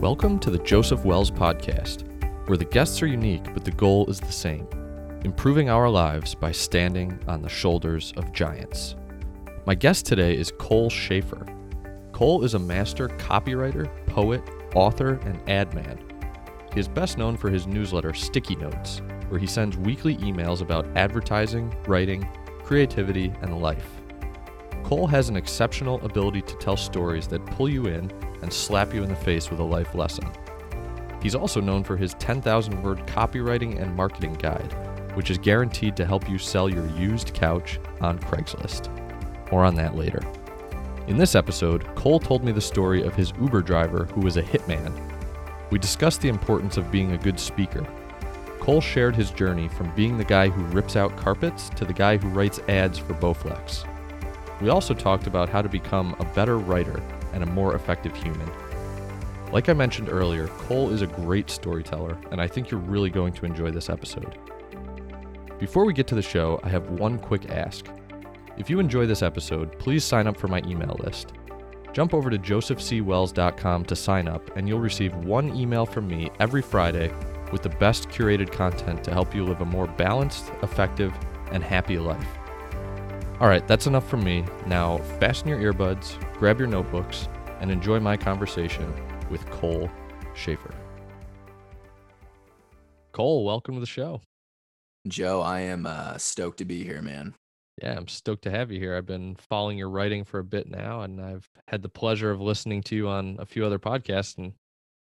Welcome to the Joseph Wells Podcast, where the guests are unique, but the goal is the same improving our lives by standing on the shoulders of giants. My guest today is Cole Schafer. Cole is a master copywriter, poet, author, and ad man. He is best known for his newsletter Sticky Notes, where he sends weekly emails about advertising, writing, creativity, and life. Cole has an exceptional ability to tell stories that pull you in and slap you in the face with a life lesson. He's also known for his 10,000 word copywriting and marketing guide, which is guaranteed to help you sell your used couch on Craigslist. More on that later. In this episode, Cole told me the story of his Uber driver who was a hitman. We discussed the importance of being a good speaker. Cole shared his journey from being the guy who rips out carpets to the guy who writes ads for Bowflex. We also talked about how to become a better writer and a more effective human. Like I mentioned earlier, Cole is a great storyteller, and I think you're really going to enjoy this episode. Before we get to the show, I have one quick ask. If you enjoy this episode, please sign up for my email list. Jump over to josephcwells.com to sign up, and you'll receive one email from me every Friday with the best curated content to help you live a more balanced, effective, and happy life. All right, that's enough from me. Now, fasten your earbuds, grab your notebooks, and enjoy my conversation with Cole Schafer. Cole, welcome to the show. Joe, I am uh, stoked to be here, man. Yeah, I'm stoked to have you here. I've been following your writing for a bit now, and I've had the pleasure of listening to you on a few other podcasts and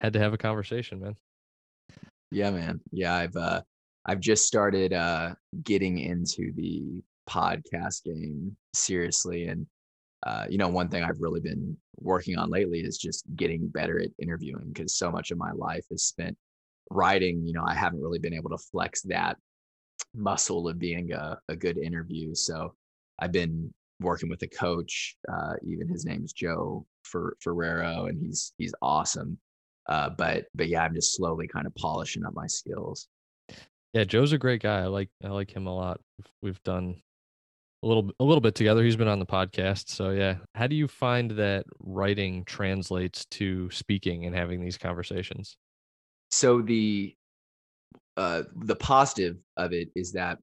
had to have a conversation, man. Yeah, man. Yeah, I've uh I've just started uh getting into the podcast game seriously and uh, you know, one thing I've really been working on lately is just getting better at interviewing because so much of my life is spent writing. You know, I haven't really been able to flex that muscle of being a, a good interview. So I've been working with a coach. Uh, even his name is Joe for Ferrero, and he's he's awesome. Uh, but but yeah, I'm just slowly kind of polishing up my skills. Yeah, Joe's a great guy. I like I like him a lot. We've done a little a little bit together. He's been on the podcast. So yeah. How do you find that writing translates to speaking and having these conversations? So the uh the positive of it is that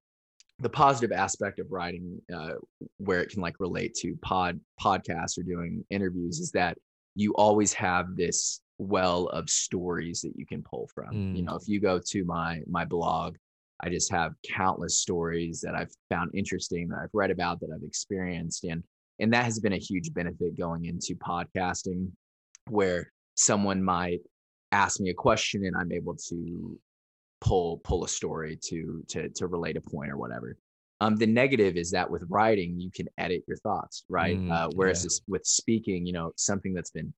the positive aspect of writing uh where it can like relate to pod podcasts or doing interviews is that you always have this well of stories that you can pull from. Mm. You know, if you go to my my blog, I just have countless stories that I've found interesting that I've read about that I've experienced and and that has been a huge benefit going into podcasting where someone might ask me a question and I'm able to pull pull a story to to to relate a point or whatever. Um, the negative is that with writing you can edit your thoughts, right? Mm, uh, whereas yeah. this, with speaking, you know, something that's been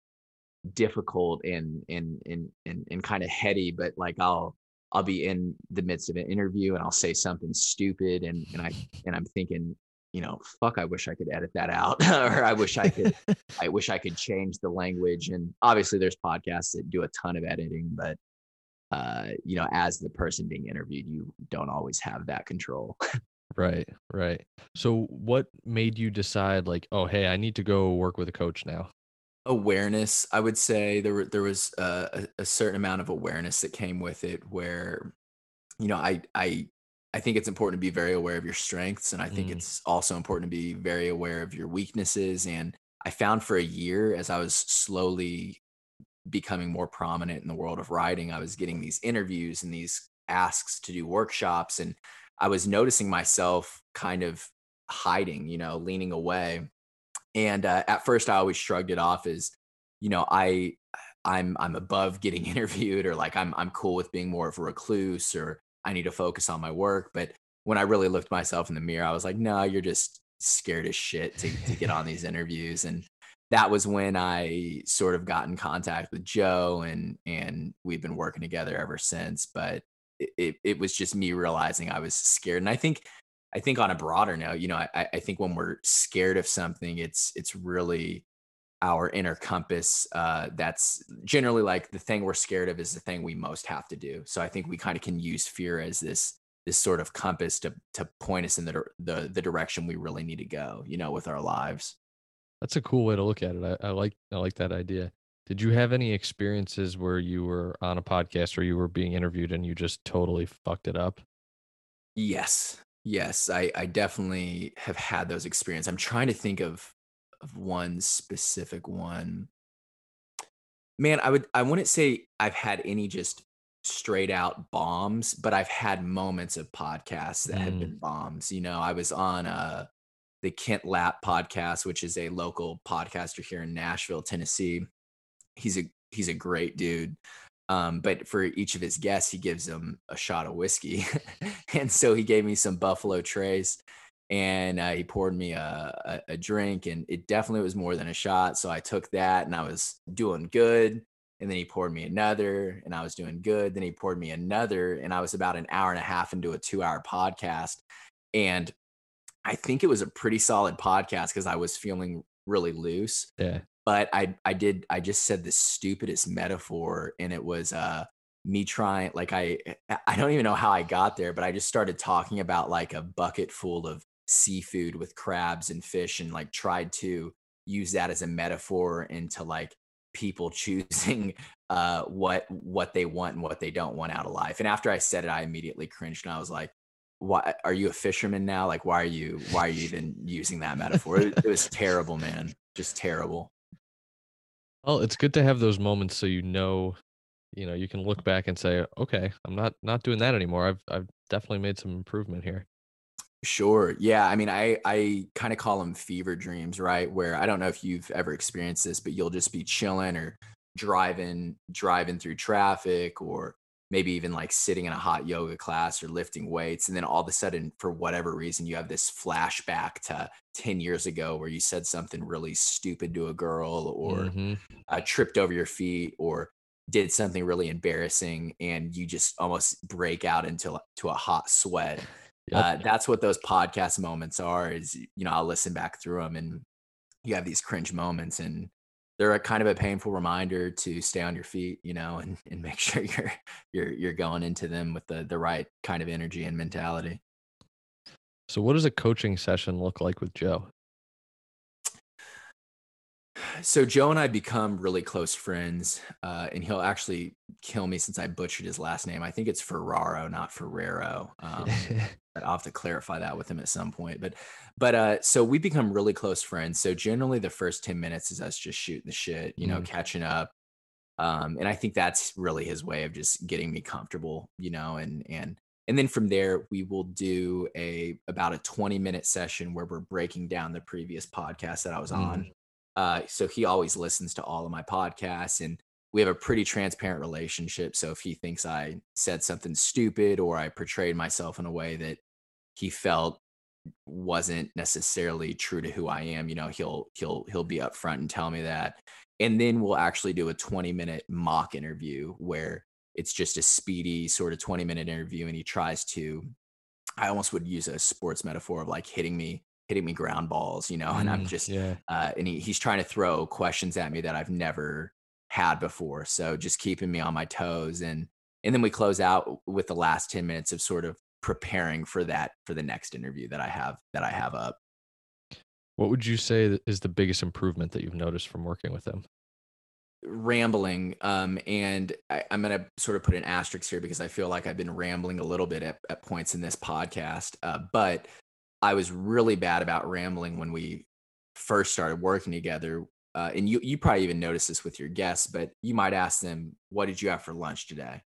difficult and and and and, and kind of heady, but like I'll I'll be in the midst of an interview and I'll say something stupid and and I and I'm thinking, you know, fuck, I wish I could edit that out or I wish I could I wish I could change the language and obviously there's podcasts that do a ton of editing, but uh, you know, as the person being interviewed, you don't always have that control. right, right. So what made you decide like, oh, hey, I need to go work with a coach now? Awareness i would say there there was a, a certain amount of awareness that came with it where you know i i i think it's important to be very aware of your strengths and i think mm. it's also important to be very aware of your weaknesses and i found for a year as i was slowly becoming more prominent in the world of writing i was getting these interviews and these asks to do workshops and i was noticing myself kind of hiding you know leaning away and uh, at first, I always shrugged it off as, you know, I I'm I'm above getting interviewed or like I'm I'm cool with being more of a recluse or I need to focus on my work. But when I really looked myself in the mirror, I was like, no, you're just scared as shit to, to get on these interviews. And that was when I sort of got in contact with Joe and and we've been working together ever since. But it, it, it was just me realizing I was scared. And I think I think on a broader note, you know, I, I think when we're scared of something, it's it's really our inner compass uh, that's generally like the thing we're scared of is the thing we most have to do. So I think we kind of can use fear as this this sort of compass to to point us in the the the direction we really need to go, you know, with our lives. That's a cool way to look at it. I, I like I like that idea. Did you have any experiences where you were on a podcast or you were being interviewed and you just totally fucked it up? Yes. Yes, I I definitely have had those experiences. I'm trying to think of of one specific one. Man, I would I wouldn't say I've had any just straight out bombs, but I've had moments of podcasts that have Mm. been bombs. You know, I was on uh the Kent Lap podcast, which is a local podcaster here in Nashville, Tennessee. He's a he's a great dude. Um, but for each of his guests, he gives them a shot of whiskey. and so he gave me some Buffalo Trace and uh, he poured me a, a, a drink, and it definitely was more than a shot. So I took that and I was doing good. And then he poured me another, and I was doing good. Then he poured me another, and I was about an hour and a half into a two hour podcast. And I think it was a pretty solid podcast because I was feeling really loose Yeah. But I I did I just said the stupidest metaphor and it was uh me trying like I I don't even know how I got there but I just started talking about like a bucket full of seafood with crabs and fish and like tried to use that as a metaphor into like people choosing uh what what they want and what they don't want out of life. And after I said it I immediately cringed and I was like why are you a fisherman now? Like why are you why are you even using that metaphor? It, it was terrible man. Just terrible Well, it's good to have those moments so you know, you know, you can look back and say, okay, I'm not not doing that anymore. I've I've definitely made some improvement here. Sure. Yeah. I mean, I I kind of call them fever dreams, right? Where I don't know if you've ever experienced this, but you'll just be chilling or driving driving through traffic or maybe even like sitting in a hot yoga class or lifting weights and then all of a sudden for whatever reason you have this flashback to 10 years ago where you said something really stupid to a girl or Mhm. uh, tripped over your feet or did something really embarrassing and you just almost break out into to a hot sweat Yep. uh, that's what those podcast moments are is you know i'll listen back through them and you have these cringe moments and they're a kind of a painful reminder to stay on your feet you know and, and make sure you're you're you're going into them with the the right kind of energy and mentality. So what does a coaching session look like with Joe? so joe and i become really close friends uh, and he'll actually kill me since i butchered his last name. I think it's ferraro not ferrero. Um, I'll have to clarify that with him at some point. But but uh so we become really close friends. So generally the first 10 minutes is us just shooting the shit, you know, Mhm. catching up. Um, and I think that's really his way of just getting me comfortable, you know, and and and then from there we will do a about a 20 minute session where we're breaking down the previous podcast that I was on. Uh so he always listens to all of my podcasts and we have a pretty transparent relationship. So if he thinks I said something stupid or I portrayed myself in a way that he felt wasn't necessarily true to who I am, you know, he'll he'll he'll be upfront and tell me that. And then we'll actually do a 20 minute mock interview where it's just a speedy sort of 20 minute interview and he tries to I almost would use a sports metaphor of like hitting me hitting me ground balls, you know, and I'm Mm, just yeah. uh, and he, he's trying to throw questions at me that I've never had before. So just keeping me on my toes, and and then we close out with the last ten minutes of sort of preparing for that for the next interview that I have that I have up. What would you say is the biggest improvement that you've noticed from working with them? Rambling, um, and I, I'm gonna sort of put an asterisk here because I feel like I've been rambling a little bit at, at points in this podcast, uh, but I was really bad about rambling when we first started working together. Uh, and you you probably even noticed this with your guests, but you might ask them, "What did you have for lunch today?"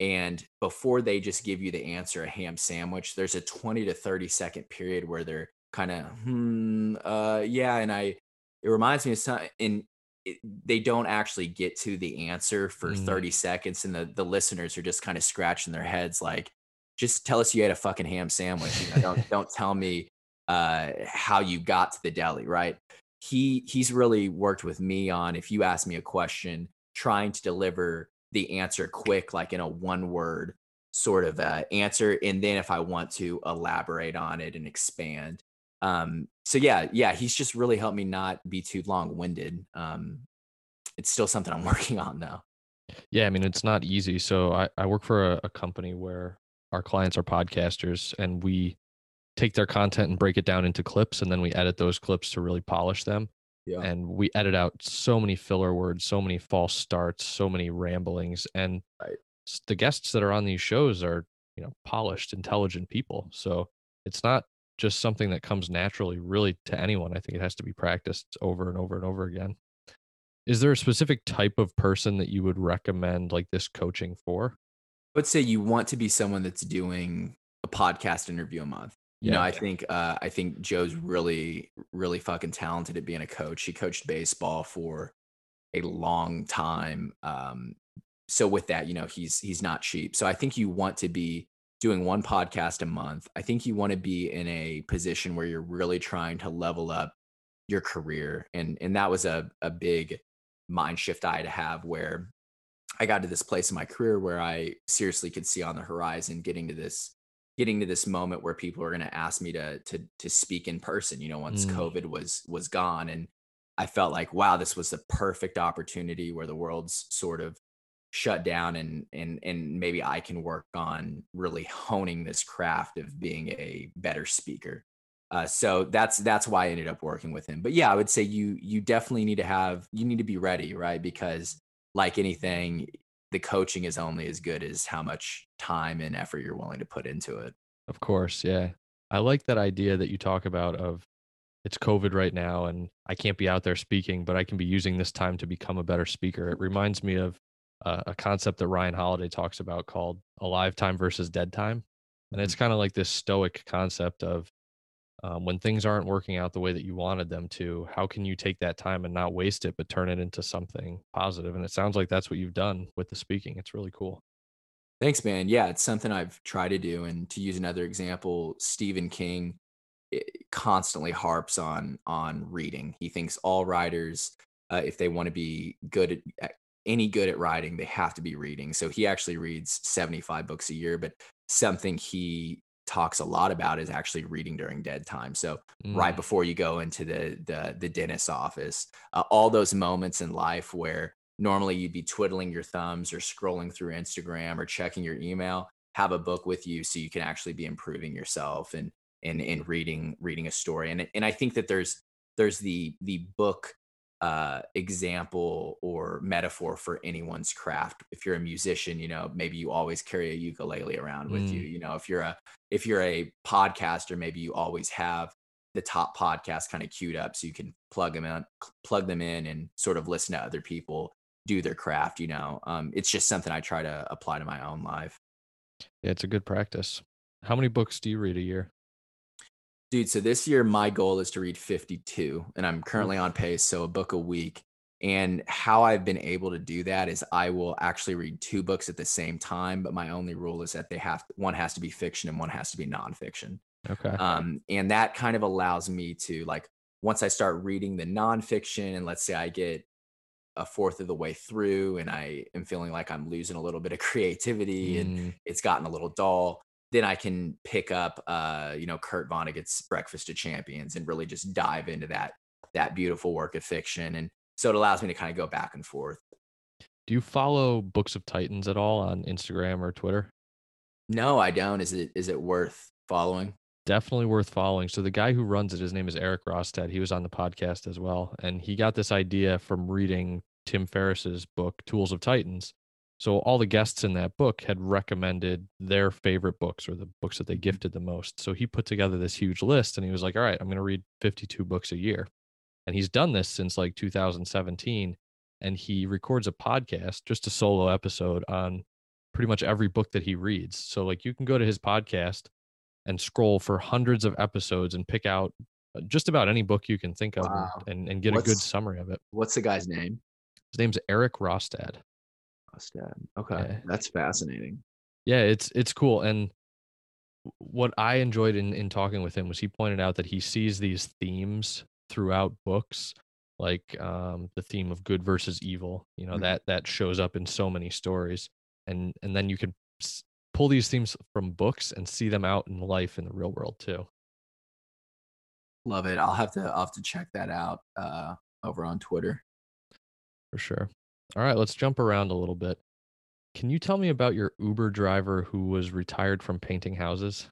And before they just give you the answer, a ham sandwich, there's a 20 to 30 second period where they're kind of, hmm, uh, yeah. And I, it reminds me of something, and it, they don't actually get to the answer for Mm. 30 seconds. And the, the listeners are just kind of scratching their heads like, just tell us you had a fucking ham sandwich. You know, don't, don't tell me uh, how you got to the deli, right? He he's really worked with me on if you ask me a question, trying to deliver the answer quick, like in a one word sort of uh, answer, and then if I want to elaborate on it and expand. Um, so yeah, yeah, he's just really helped me not be too long winded. Um, it's still something I'm working on though. Yeah, I mean, it's not easy. So I, I work for a, a company where our clients are podcasters and we take their content and break it down into clips and then we edit those clips to really polish them. Yeah. and we edit out so many filler words, so many false starts, so many ramblings, and Right. the guests that are on these shows are you know polished, intelligent people. So it's not just something that comes naturally, really, to anyone. I think it has to be practiced over and over and over again. Is there a specific type of person that you would recommend like this coaching for? Let's say you want to be someone that's doing a podcast interview a month. You know, Yeah. I think uh, I think Joe's really, really fucking talented at being a coach. He coached baseball for a long time. Um, so with that, you know, he's he's not cheap. So I think you want to be doing one podcast a month. I think you want to be in a position where you're really trying to level up your career. And and that was a a big mind shift I had to have where I got to this place in my career where I seriously could see on the horizon getting to this getting to this moment where people are going to ask me to to to speak in person, you know, once Mm. COVID was was gone and I felt like wow, this was the perfect opportunity where the world's sort of shut down and and and maybe I can work on really honing this craft of being a better speaker. Uh, so that's that's why I ended up working with him. But yeah, I would say you you definitely need to have you need to be ready, right? Because like anything, the coaching is only as good as how much time and effort you're willing to put into it. Of course, yeah. I like that idea that you talk about of it's COVID right now and I can't be out there speaking, but I can be using this time to become a better speaker. It reminds me of uh, a concept that Ryan Holiday talks about called alive time versus dead time. And it's kind of like this stoic concept of um, when things aren't working out the way that you wanted them to, how can you take that time and not waste it, but turn it into something positive? And it sounds like that's what you've done with the speaking. It's really cool. Thanks, man. Yeah, it's something I've tried to do. And to use another example, Stephen King constantly harps on on reading. He thinks all writers, uh, if they want to be good at any good at writing, they have to be reading. So he actually reads 75 books a year, but something he talks a lot about is actually reading during dead time. So right Mm, before you go into the the, the dentist's office, uh, all those moments in life where normally you'd be twiddling your thumbs or scrolling through Instagram or checking your email, have a book with you so you can actually be improving yourself and and and reading reading a story. And and I think that there's there's the the book uh example or metaphor for anyone's craft if you're a musician you know maybe you always carry a ukulele around with you mm, you know if you're a if you're a podcaster maybe you always have the top podcast kind of queued up so you can plug them in plug them in and sort of listen to other people do their craft you know um, it's just something i try to apply to my own life yeah, it's a good practice. How many books do you read a year? Dude so this year my goal is to read 52 and i'm currently on pace so a book a week and how i've been able to do that is i will actually read two books at the same time but my only rule is that they have one has to be fiction and one has to be nonfiction. Okay. um, and that kind of allows me to like once i start reading the nonfiction and let's say i get a fourth of the way through and i am feeling like i'm losing a little bit of creativity and Mm, it's gotten a little dull then i can pick up uh you know kurt vonnegut's breakfast of champions and really just dive into that that beautiful work of fiction and so it allows me to kind of go back and forth do you follow Books of Titans at all on Instagram or Twitter? no i don't is it is it worth following Definitely worth following. So the guy who runs it, his name is Eric Rostad. He was on the podcast as well, and he got this idea from reading Tim Ferriss's book Tools of Titans. So all the guests in that book had recommended their favorite books or the books that they gifted the most. So he put together this huge list and he was like, "All right, I'm going to read 52 books a year." And he's done this since like 2017 and he records a podcast, just a solo episode on pretty much every book that he reads. So like you can go to his podcast and scroll for hundreds of episodes and pick out uh, just about any book you can think of and, Wow. and, and get a good summary of it. what's the guy's name His name's Eric Rostad. Okay Yeah. that's fascinating Yeah, it's it's cool. And what I enjoyed in in talking with him was he pointed out that he sees these themes throughout books, like um, the theme of good versus evil. You know Mhm. that that shows up in so many stories, and and then you can s- pull these themes from books and see them out in life in the real world too. love it i'll have to i'll have to check that out uh over on twitter For sure. All right, let's jump around a little bit. Can you tell me about your Uber driver who was retired from painting houses?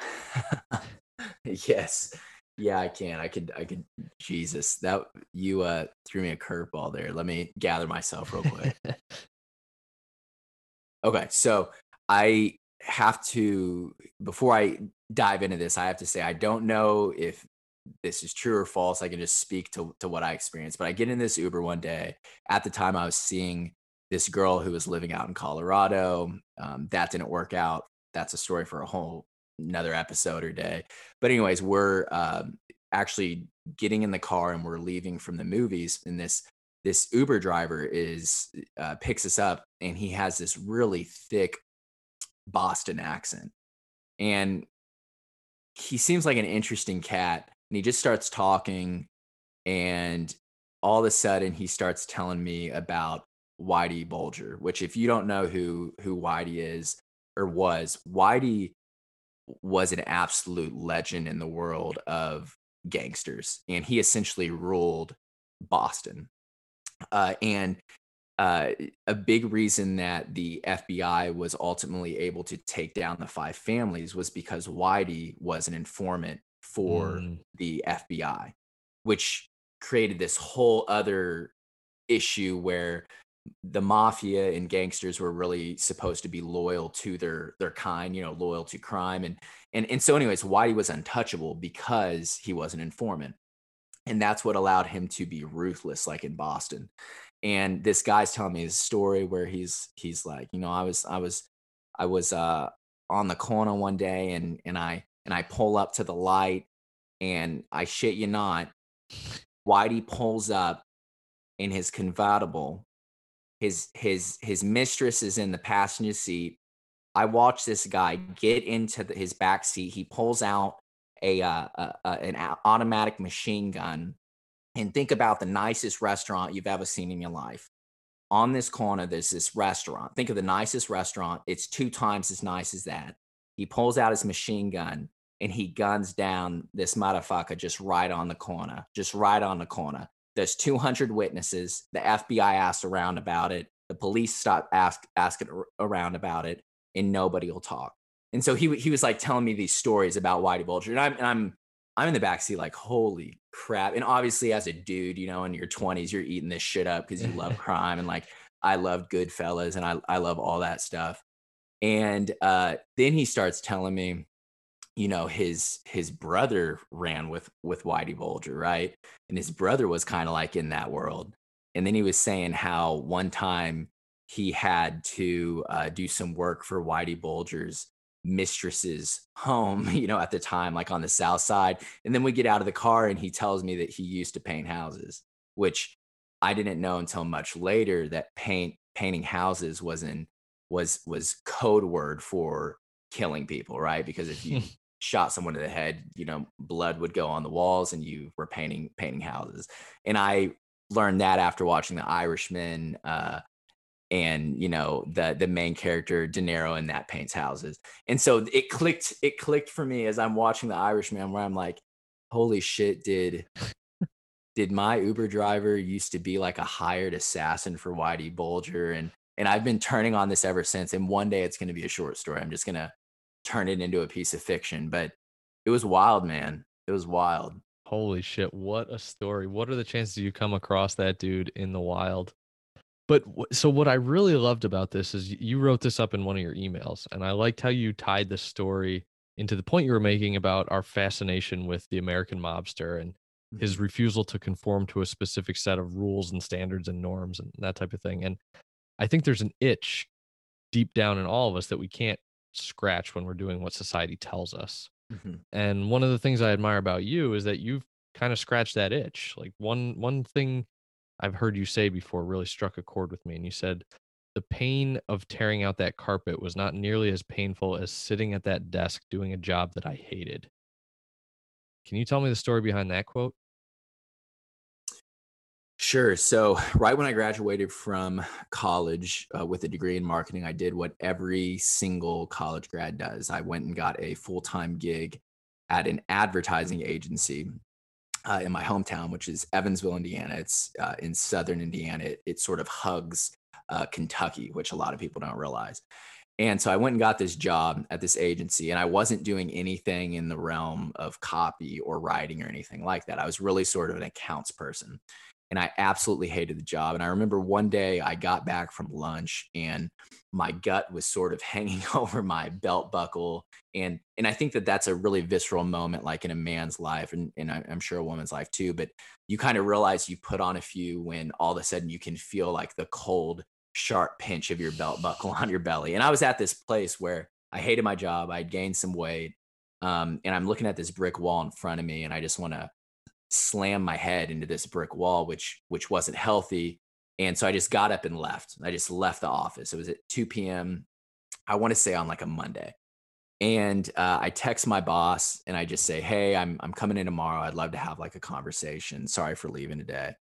yes. Yeah, I can. I could. I could. Jesus, that you uh threw me a curveball there. Let me gather myself real quick. okay, so I have to before I dive into this, I have to say I don't know if this is true or false. I can just speak to to what I experienced. But I get in this Uber one day. At the time, I was seeing this girl who was living out in Colorado. Um, that didn't work out. That's a story for a whole another episode or day. But anyways, we're um, actually getting in the car and we're leaving from the movies. And this this Uber driver is uh, picks us up, and he has this really thick Boston accent, and he seems like an interesting cat. And he just starts talking, and all of a sudden he starts telling me about Whitey Bulger, which if you don't know who who Whitey is or was, Whitey was an absolute legend in the world of gangsters, and he essentially ruled Boston. Uh, and uh, a big reason that the FBI was ultimately able to take down the five families was because Whitey was an informant for mm. the FBI, which created this whole other issue where the mafia and gangsters were really supposed to be loyal to their their kind, you know, loyal to crime and and and so anyways, Whitey was untouchable because he was an informant. And that's what allowed him to be ruthless like in Boston. And this guy's telling me his story where he's he's like, you know, I was I was I was uh on the corner one day and and I and I pull up to the light and I shit you not, Whitey pulls up in his convertible his his his mistress is in the passenger seat. I watch this guy get into the, his back seat. He pulls out a, uh, a, a an automatic machine gun, and think about the nicest restaurant you've ever seen in your life. On this corner, there's this restaurant. Think of the nicest restaurant. It's two times as nice as that. He pulls out his machine gun and he guns down this motherfucker just right on the corner, just right on the corner. There's 200 witnesses. The FBI asked around about it. The police stopped ask, asking around about it, and nobody will talk. And so he he was like telling me these stories about Whitey Bulger, and I'm and I'm I'm in the backseat like holy crap. And obviously, as a dude, you know, in your 20s, you're eating this shit up because you love crime and like I love Goodfellas and I I love all that stuff. And uh, then he starts telling me you know his his brother ran with with Whitey Bulger, right? And his brother was kind of like in that world. And then he was saying how one time he had to uh, do some work for Whitey Bulger's mistress's home, you know, at the time, like on the south side. And then we get out of the car and he tells me that he used to paint houses, which I didn't know until much later that paint painting houses was in was was code word for killing people, right? Because if you shot someone in the head, you know, blood would go on the walls and you were painting painting houses. And I learned that after watching The Irishman uh, and you know the the main character De Niro in that paints houses. And so it clicked it clicked for me as I'm watching The Irishman where I'm like, holy shit, did did my Uber driver used to be like a hired assassin for Whitey Bulger and and I've been turning on this ever since. And one day it's going to be a short story. I'm just going to turn it into a piece of fiction. But it was wild, man. It was wild. Holy shit. What a story. What are the chances you come across that dude in the wild? But so what I really loved about this is you wrote this up in one of your emails, and I liked how you tied the story into the point you were making about our fascination with the American mobster and his mm-hmm. refusal to conform to a specific set of rules and standards and norms and that type of thing. And I think there's an itch deep down in all of us that we can't scratch when we're doing what society tells us. Mm-hmm. And one of the things I admire about you is that you've kind of scratched that itch. Like one one thing I've heard you say before really struck a chord with me and you said the pain of tearing out that carpet was not nearly as painful as sitting at that desk doing a job that I hated. Can you tell me the story behind that quote? Sure. So, right when I graduated from college uh, with a degree in marketing, I did what every single college grad does. I went and got a full time gig at an advertising agency uh, in my hometown, which is Evansville, Indiana. It's uh, in southern Indiana. It, it sort of hugs uh, Kentucky, which a lot of people don't realize. And so I went and got this job at this agency, and I wasn't doing anything in the realm of copy or writing or anything like that. I was really sort of an accounts person. And I absolutely hated the job. And I remember one day I got back from lunch and my gut was sort of hanging over my belt buckle. And, and I think that that's a really visceral moment, like in a man's life, and, and I'm sure a woman's life too. But you kind of realize you put on a few when all of a sudden you can feel like the cold sharp pinch of your belt buckle on your belly. And I was at this place where I hated my job. I'd gained some weight. Um, and I'm looking at this brick wall in front of me, and I just want to slam my head into this brick wall, which which wasn't healthy. And so I just got up and left. I just left the office. It was at 2 p.m. I want to say on like a Monday. And uh, I text my boss and I just say, "Hey, I'm I'm coming in tomorrow. I'd love to have like a conversation. Sorry for leaving today."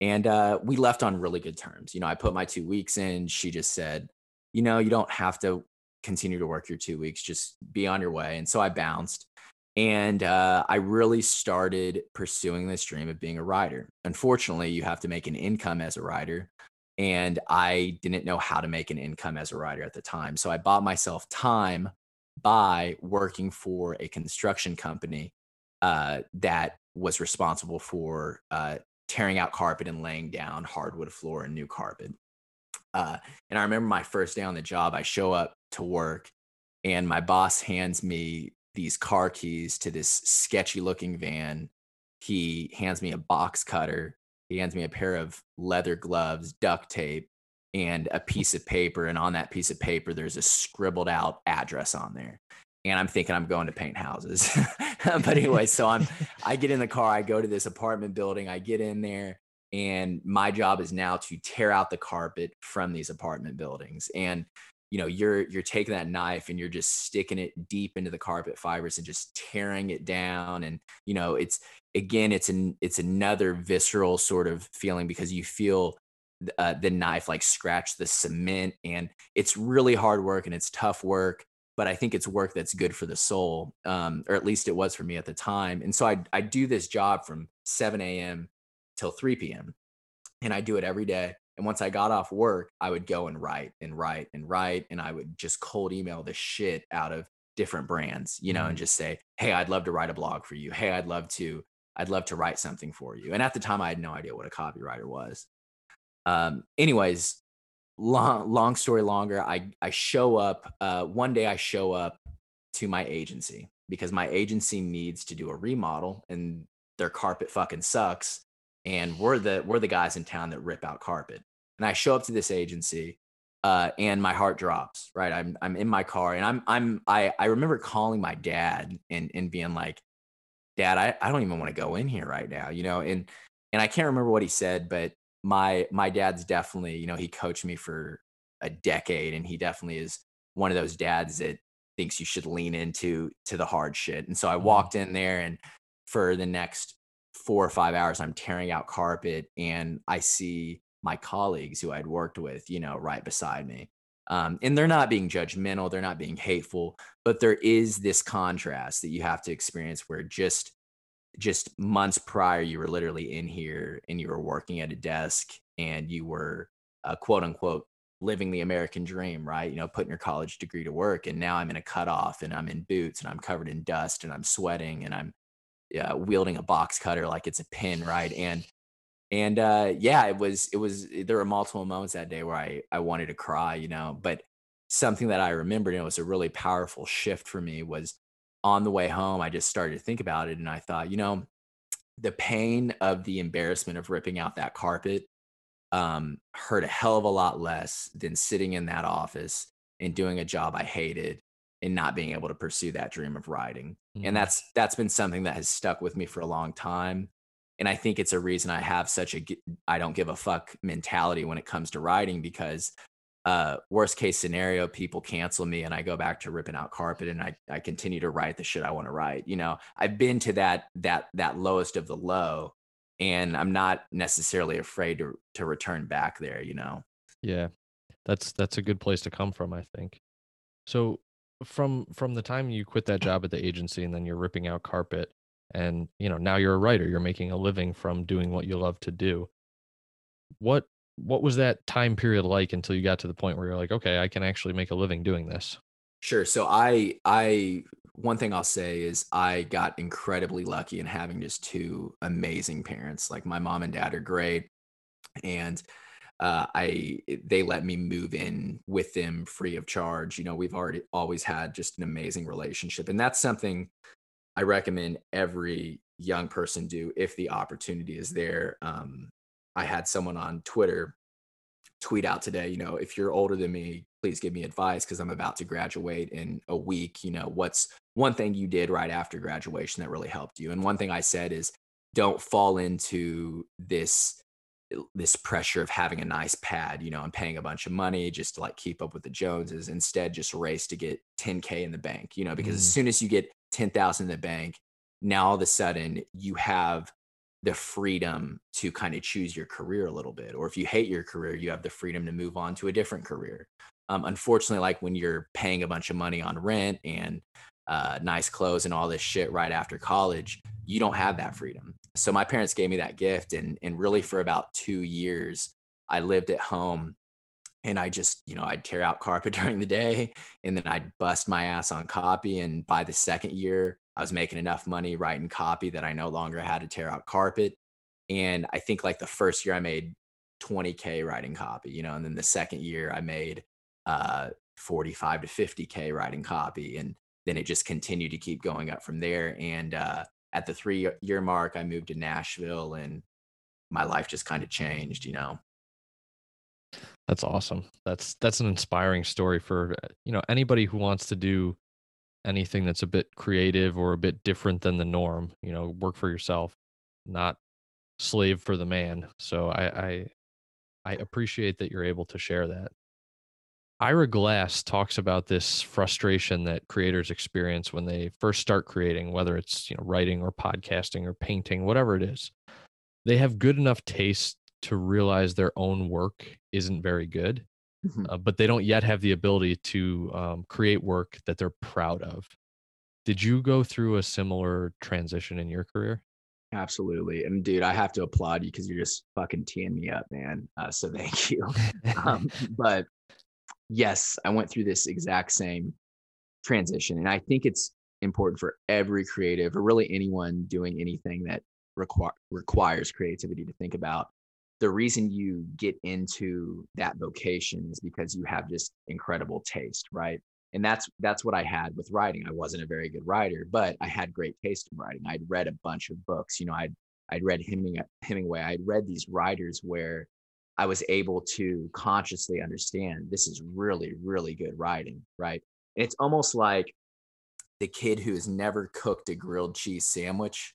And uh, we left on really good terms. You know, I put my two weeks in. She just said, you know, you don't have to continue to work your two weeks, just be on your way. And so I bounced. And uh, I really started pursuing this dream of being a writer. Unfortunately, you have to make an income as a writer. And I didn't know how to make an income as a writer at the time. So I bought myself time by working for a construction company uh, that was responsible for uh, tearing out carpet and laying down hardwood floor and new carpet. Uh, and I remember my first day on the job, I show up to work and my boss hands me these car keys to this sketchy looking van. He hands me a box cutter. He hands me a pair of leather gloves, duct tape, and a piece of paper. And on that piece of paper, there's a scribbled out address on there and I'm thinking I'm going to paint houses. but anyway, so I'm I get in the car, I go to this apartment building, I get in there, and my job is now to tear out the carpet from these apartment buildings. And you know, you're you're taking that knife and you're just sticking it deep into the carpet fibers and just tearing it down. And you know, it's again, it's an it's another visceral sort of feeling because you feel uh, the knife like scratch the cement and it's really hard work and it's tough work but I think it's work that's good for the soul, um, or at least it was for me at the time. And so I I do this job from 7 a.m. till 3 p.m. and I do it every day. And once I got off work, I would go and write and write and write, and I would just cold email the shit out of different brands, you know, mm-hmm. and just say, "Hey, I'd love to write a blog for you. Hey, I'd love to, I'd love to write something for you." And at the time, I had no idea what a copywriter was. Um, anyways, long long story longer i i show up uh, one day i show up to my agency because my agency needs to do a remodel and their carpet fucking sucks and we're the we're the guys in town that rip out carpet and i show up to this agency uh, and my heart drops right i'm i'm in my car and i'm i'm i i remember calling my dad and and being like dad i, I don't even want to go in here right now you know and and i can't remember what he said but my my dad's definitely you know he coached me for a decade and he definitely is one of those dads that thinks you should lean into to the hard shit and so i mm-hmm. walked in there and for the next four or five hours i'm tearing out carpet and i see my colleagues who i'd worked with you know right beside me um, and they're not being judgmental they're not being hateful but there is this contrast that you have to experience where just just months prior, you were literally in here and you were working at a desk and you were uh, quote unquote living the American dream, right? You know, putting your college degree to work. And now I'm in a cutoff and I'm in boots and I'm covered in dust and I'm sweating and I'm yeah, wielding a box cutter like it's a pin, right? And and uh, yeah, it was it was there were multiple moments that day where I I wanted to cry, you know, but something that I remembered and it was a really powerful shift for me was on the way home, I just started to think about it and I thought, you know, the pain of the embarrassment of ripping out that carpet um, hurt a hell of a lot less than sitting in that office and doing a job I hated and not being able to pursue that dream of writing. Mm-hmm. And that's that's been something that has stuck with me for a long time. And I think it's a reason I have such a I don't give a fuck mentality when it comes to writing because uh, worst case scenario, people cancel me and I go back to ripping out carpet and I, I continue to write the shit I want to write. You know, I've been to that, that, that lowest of the low and I'm not necessarily afraid to, to return back there, you know? Yeah. That's, that's a good place to come from, I think. So from, from the time you quit that job at the agency and then you're ripping out carpet and, you know, now you're a writer, you're making a living from doing what you love to do. What what was that time period like until you got to the point where you're like, okay, I can actually make a living doing this? Sure. So I I one thing I'll say is I got incredibly lucky in having just two amazing parents. Like my mom and dad are great, and uh, I they let me move in with them free of charge. You know, we've already always had just an amazing relationship, and that's something I recommend every young person do if the opportunity is there. Um, I had someone on Twitter tweet out today, you know, if you're older than me, please give me advice because I'm about to graduate in a week. You know, what's one thing you did right after graduation that really helped you? And one thing I said is don't fall into this this pressure of having a nice pad, you know, and paying a bunch of money just to like keep up with the Joneses. Instead, just race to get 10K in the bank, you know, because mm. as soon as you get 10,000 in the bank, now all of a sudden you have the freedom to kind of choose your career a little bit. Or if you hate your career, you have the freedom to move on to a different career. Um, unfortunately, like when you're paying a bunch of money on rent and uh, nice clothes and all this shit right after college, you don't have that freedom. So my parents gave me that gift, and and really for about two years, I lived at home, and I just you know I'd tear out carpet during the day, and then I'd bust my ass on copy, and by the second year, I was making enough money writing copy that I no longer had to tear out carpet. And I think like the first year I made 20K writing copy, you know, and then the second year I made uh, 45 to 50K writing copy. And then it just continued to keep going up from there. And uh, at the three year mark, I moved to Nashville and my life just kind of changed, you know. That's awesome. That's that's an inspiring story for uh, you know anybody who wants to do anything that's a bit creative or a bit different than the norm. You know, work for yourself, not slave for the man. So I I, I appreciate that you're able to share that. Ira Glass talks about this frustration that creators experience when they first start creating, whether it's you know writing or podcasting or painting, whatever it is. They have good enough taste to realize their own work isn't very good, mm-hmm. uh, but they don't yet have the ability to um, create work that they're proud of. Did you go through a similar transition in your career? Absolutely. And dude, I have to applaud you because you're just fucking teeing me up, man. Uh, so thank you. um, but yes, I went through this exact same transition. And I think it's important for every creative or really anyone doing anything that require, requires creativity to think about the reason you get into that vocation is because you have just incredible taste right? And that's that's what i had with writing. I wasn't a very good writer but i had great taste in writing. I'd read a bunch of books you know i'd i'd read hemingway, hemingway. I'd read these writers where i was able to consciously understand this is really really good writing right? And it's almost like the kid who has never cooked a grilled cheese sandwich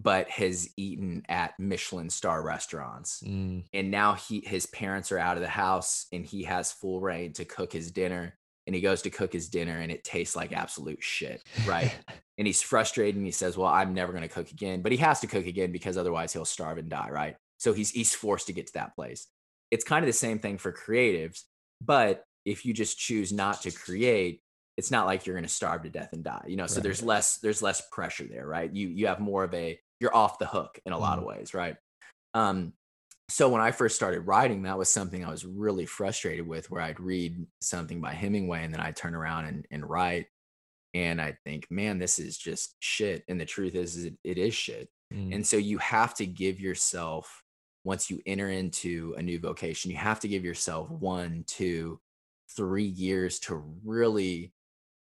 but has eaten at Michelin star restaurants. Mm. And now he his parents are out of the house and he has full rein to cook his dinner and he goes to cook his dinner and it tastes like absolute shit, right? and he's frustrated and he says, "Well, I'm never going to cook again." But he has to cook again because otherwise he'll starve and die, right? So he's he's forced to get to that place. It's kind of the same thing for creatives, but if you just choose not to create, it's not like you're going to starve to death and die you know so right. there's less there's less pressure there right you you have more of a you're off the hook in a lot of mm-hmm. ways, right? Um, so when I first started writing, that was something I was really frustrated with, where I'd read something by Hemingway and then I'd turn around and, and write, and I think, man, this is just shit. And the truth is, is it, it is shit. Mm. And so you have to give yourself once you enter into a new vocation, you have to give yourself one, two, three years to really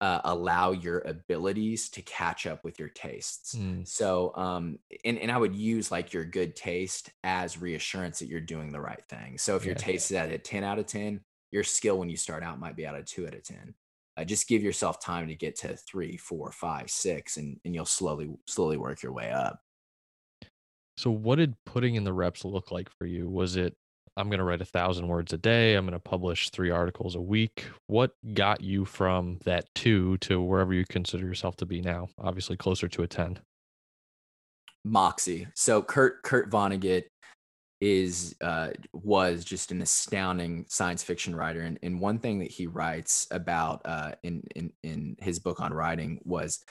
uh, allow your abilities to catch up with your tastes. Mm. So, um, and, and I would use like your good taste as reassurance that you're doing the right thing. So if yeah. your taste is at a 10 out of 10, your skill when you start out might be at a two out of 10. Uh, just give yourself time to get to three, four, five, six, and, and you'll slowly, slowly work your way up. So what did putting in the reps look like for you? Was it I'm going to write a thousand words a day. I'm going to publish three articles a week. What got you from that two to wherever you consider yourself to be now? Obviously, closer to a 10. Moxie. So Kurt Kurt Vonnegut is uh, was just an astounding science fiction writer, and, and one thing that he writes about uh, in in in his book on writing was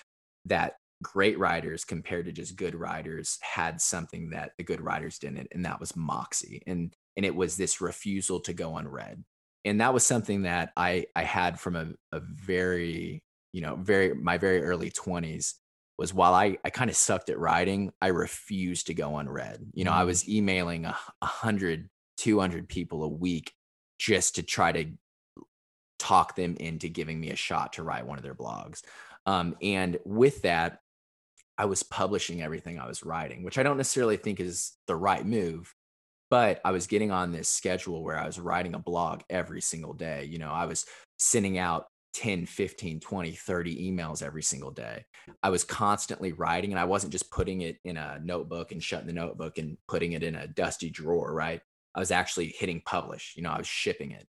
that great writers compared to just good writers had something that the good writers didn't, and that was moxie. And and it was this refusal to go unread and that was something that i i had from a, a very you know very my very early 20s was while i i kind of sucked at writing i refused to go unread you know i mm. was emailing a, a hundred 200 people a week just to try to talk them into giving me a shot to write one of their blogs um, and with that I was publishing everything I was writing, which I don't necessarily think is the right move. But I was getting on this schedule where I was writing a blog every single day. You know, I was sending out 10, 15, 20, 30 emails every single day. I was constantly writing and I wasn't just putting it in a notebook and shutting the notebook and putting it in a dusty drawer, right? I was actually hitting publish, you know, I was shipping it.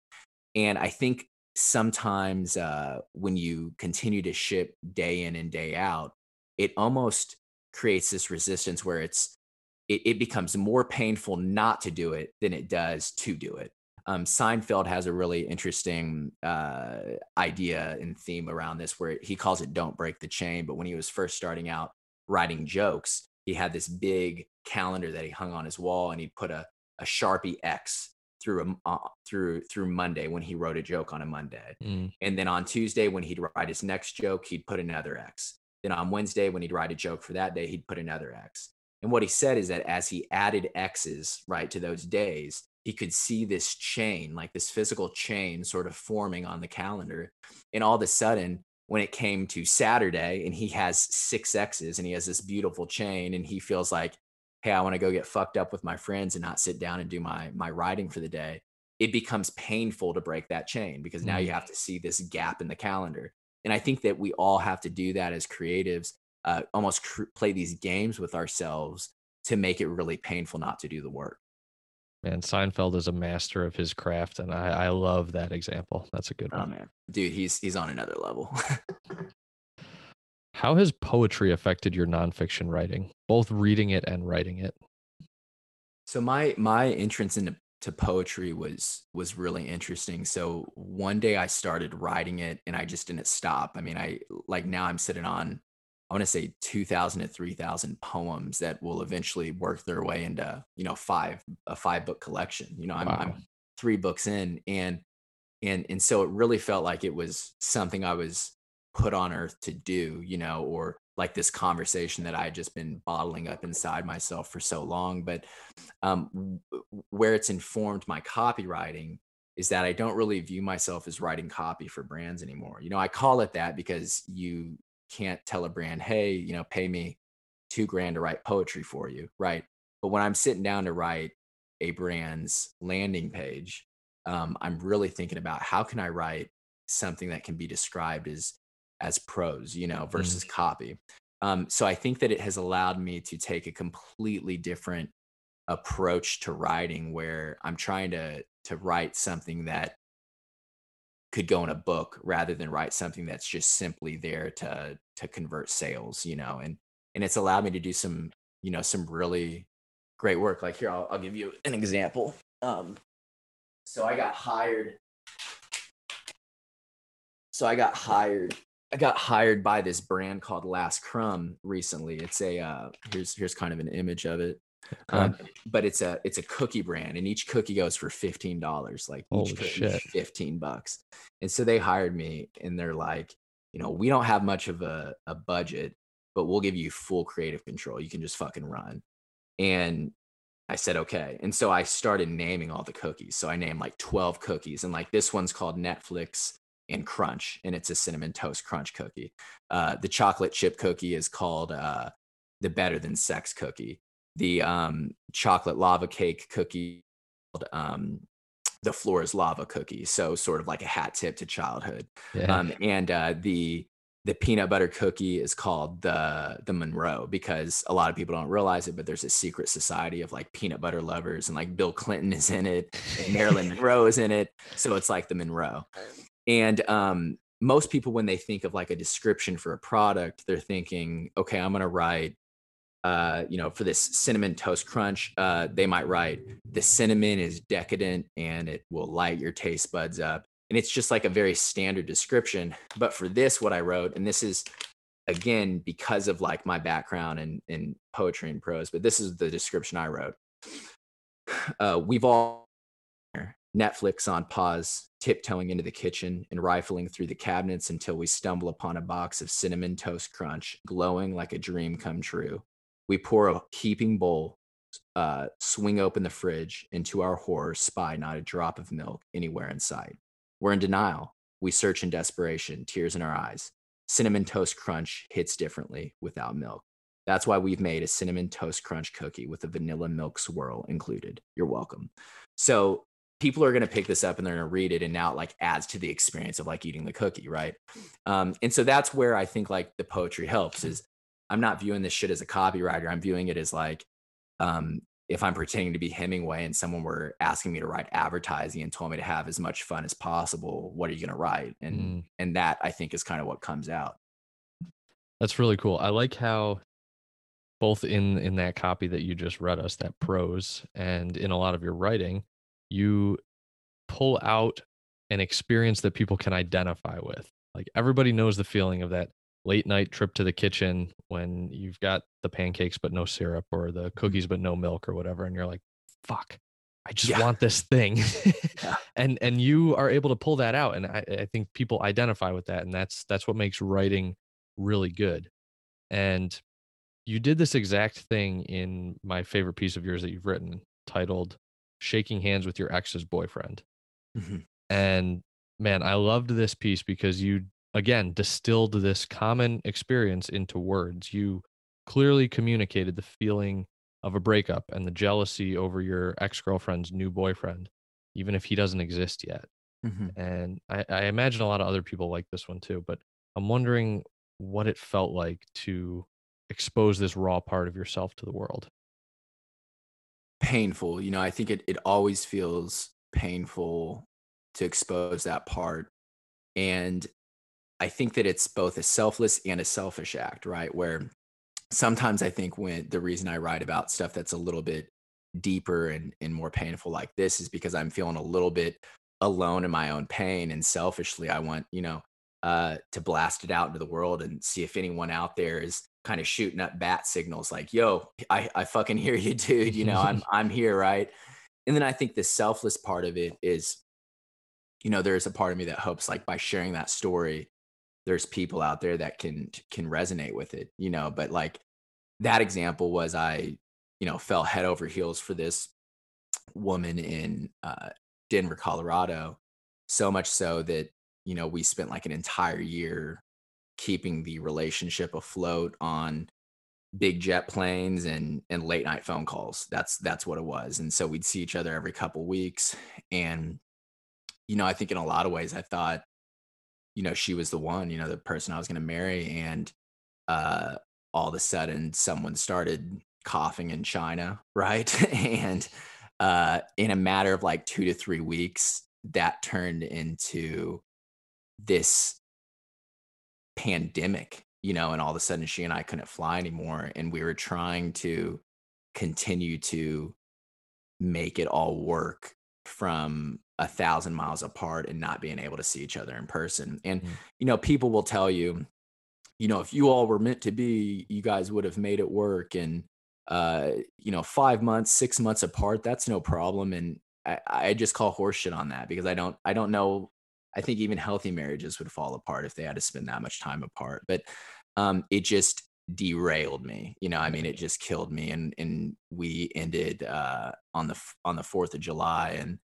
And I think sometimes uh, when you continue to ship day in and day out, it almost creates this resistance where it's it, it becomes more painful not to do it than it does to do it. Um, Seinfeld has a really interesting uh, idea and theme around this where he calls it "Don't break the chain." But when he was first starting out writing jokes, he had this big calendar that he hung on his wall, and he'd put a a sharpie X through a uh, through through Monday when he wrote a joke on a Monday, mm. and then on Tuesday when he'd write his next joke, he'd put another X. Then on Wednesday, when he'd write a joke for that day, he'd put another X. And what he said is that as he added X's, right, to those days, he could see this chain, like this physical chain sort of forming on the calendar. And all of a sudden, when it came to Saturday and he has six X's and he has this beautiful chain and he feels like, hey, I want to go get fucked up with my friends and not sit down and do my my writing for the day, it becomes painful to break that chain because now you mm. have to see this gap in the calendar. And I think that we all have to do that as creatives, uh, almost cr- play these games with ourselves to make it really painful not to do the work. Man, Seinfeld is a master of his craft, and I, I love that example. That's a good oh, one. man, dude, he's he's on another level. How has poetry affected your nonfiction writing, both reading it and writing it? So my my entrance into to poetry was was really interesting. So one day I started writing it and I just didn't stop. I mean, I like now I'm sitting on I want to say 2000 to 3000 poems that will eventually work their way into, you know, five a five book collection. You know, I'm, wow. I'm 3 books in and and and so it really felt like it was something I was put on earth to do, you know, or like this conversation that I had just been bottling up inside myself for so long. But um, where it's informed my copywriting is that I don't really view myself as writing copy for brands anymore. You know, I call it that because you can't tell a brand, hey, you know, pay me two grand to write poetry for you, right? But when I'm sitting down to write a brand's landing page, um, I'm really thinking about how can I write something that can be described as as prose, you know, versus mm. copy. Um, so I think that it has allowed me to take a completely different approach to writing where I'm trying to to write something that could go in a book rather than write something that's just simply there to to convert sales, you know, and and it's allowed me to do some, you know, some really great work. Like here, I'll, I'll give you an example. Um, so I got hired. So I got hired I got hired by this brand called Last Crumb recently. It's a uh, here's here's kind of an image of it. Um, but it's a it's a cookie brand, and each cookie goes for fifteen dollars. Like each cookie shit. fifteen bucks. And so they hired me, and they're like, you know, we don't have much of a, a budget, but we'll give you full creative control. You can just fucking run. And I said okay. And so I started naming all the cookies. So I named like twelve cookies, and like this one's called Netflix and crunch, and it's a cinnamon toast crunch cookie. Uh, the chocolate chip cookie is called uh, the better than sex cookie. The um, chocolate lava cake cookie, um, the floor is lava cookie. So sort of like a hat tip to childhood. Yeah. Um, and uh, the the peanut butter cookie is called the the Monroe because a lot of people don't realize it, but there's a secret society of like peanut butter lovers, and like Bill Clinton is in it, and Marilyn Monroe is in it, so it's like the Monroe. And um, most people, when they think of like a description for a product, they're thinking, okay, I'm going to write, uh, you know, for this cinnamon toast crunch, uh, they might write the cinnamon is decadent and it will light your taste buds up. And it's just like a very standard description. But for this, what I wrote, and this is again because of like my background in, in poetry and prose, but this is the description I wrote. Uh, we've all Netflix on pause, tiptoeing into the kitchen and rifling through the cabinets until we stumble upon a box of cinnamon toast crunch, glowing like a dream come true. We pour a heaping bowl, uh, swing open the fridge, and to our horror, spy not a drop of milk anywhere in sight. We're in denial. We search in desperation, tears in our eyes. Cinnamon toast crunch hits differently without milk. That's why we've made a cinnamon toast crunch cookie with a vanilla milk swirl included. You're welcome. So people are going to pick this up and they're going to read it and now it like adds to the experience of like eating the cookie right um, and so that's where i think like the poetry helps is i'm not viewing this shit as a copywriter i'm viewing it as like um, if i'm pretending to be hemingway and someone were asking me to write advertising and told me to have as much fun as possible what are you going to write and mm. and that i think is kind of what comes out that's really cool i like how both in in that copy that you just read us that prose and in a lot of your writing you pull out an experience that people can identify with. Like everybody knows the feeling of that late night trip to the kitchen when you've got the pancakes but no syrup or the mm-hmm. cookies but no milk or whatever and you're like fuck I just yeah. want this thing. yeah. And and you are able to pull that out and I, I think people identify with that and that's that's what makes writing really good. And you did this exact thing in my favorite piece of yours that you've written titled shaking hands with your ex's boyfriend. Mm-hmm. And man, I loved this piece because you again distilled this common experience into words. You clearly communicated the feeling of a breakup and the jealousy over your ex-girlfriend's new boyfriend, even if he doesn't exist yet. Mm-hmm. And I, I imagine a lot of other people like this one too, but I'm wondering what it felt like to expose this raw part of yourself to the world painful. You know, I think it, it always feels painful to expose that part. And I think that it's both a selfless and a selfish act, right? Where sometimes I think when the reason I write about stuff that's a little bit deeper and, and more painful like this is because I'm feeling a little bit alone in my own pain. And selfishly, I want, you know, uh, to blast it out into the world and see if anyone out there is kind of shooting up bat signals like, yo, I, I fucking hear you, dude. You know, I'm I'm here, right? And then I think the selfless part of it is, you know, there's a part of me that hopes like by sharing that story, there's people out there that can can resonate with it, you know. But like that example was I, you know, fell head over heels for this woman in uh, Denver, Colorado, so much so that you know we spent like an entire year keeping the relationship afloat on big jet planes and and late night phone calls that's that's what it was and so we'd see each other every couple weeks and you know i think in a lot of ways i thought you know she was the one you know the person i was going to marry and uh all of a sudden someone started coughing in china right and uh in a matter of like 2 to 3 weeks that turned into this pandemic, you know, and all of a sudden she and I couldn't fly anymore. And we were trying to continue to make it all work from a thousand miles apart and not being able to see each other in person. And, mm-hmm. you know, people will tell you, you know, if you all were meant to be, you guys would have made it work. And, uh, you know, five months, six months apart, that's no problem. And I, I just call horseshit on that because I don't, I don't know I think even healthy marriages would fall apart if they had to spend that much time apart. But um, it just derailed me. You know, I mean, it just killed me. And and we ended uh, on the on the Fourth of July, and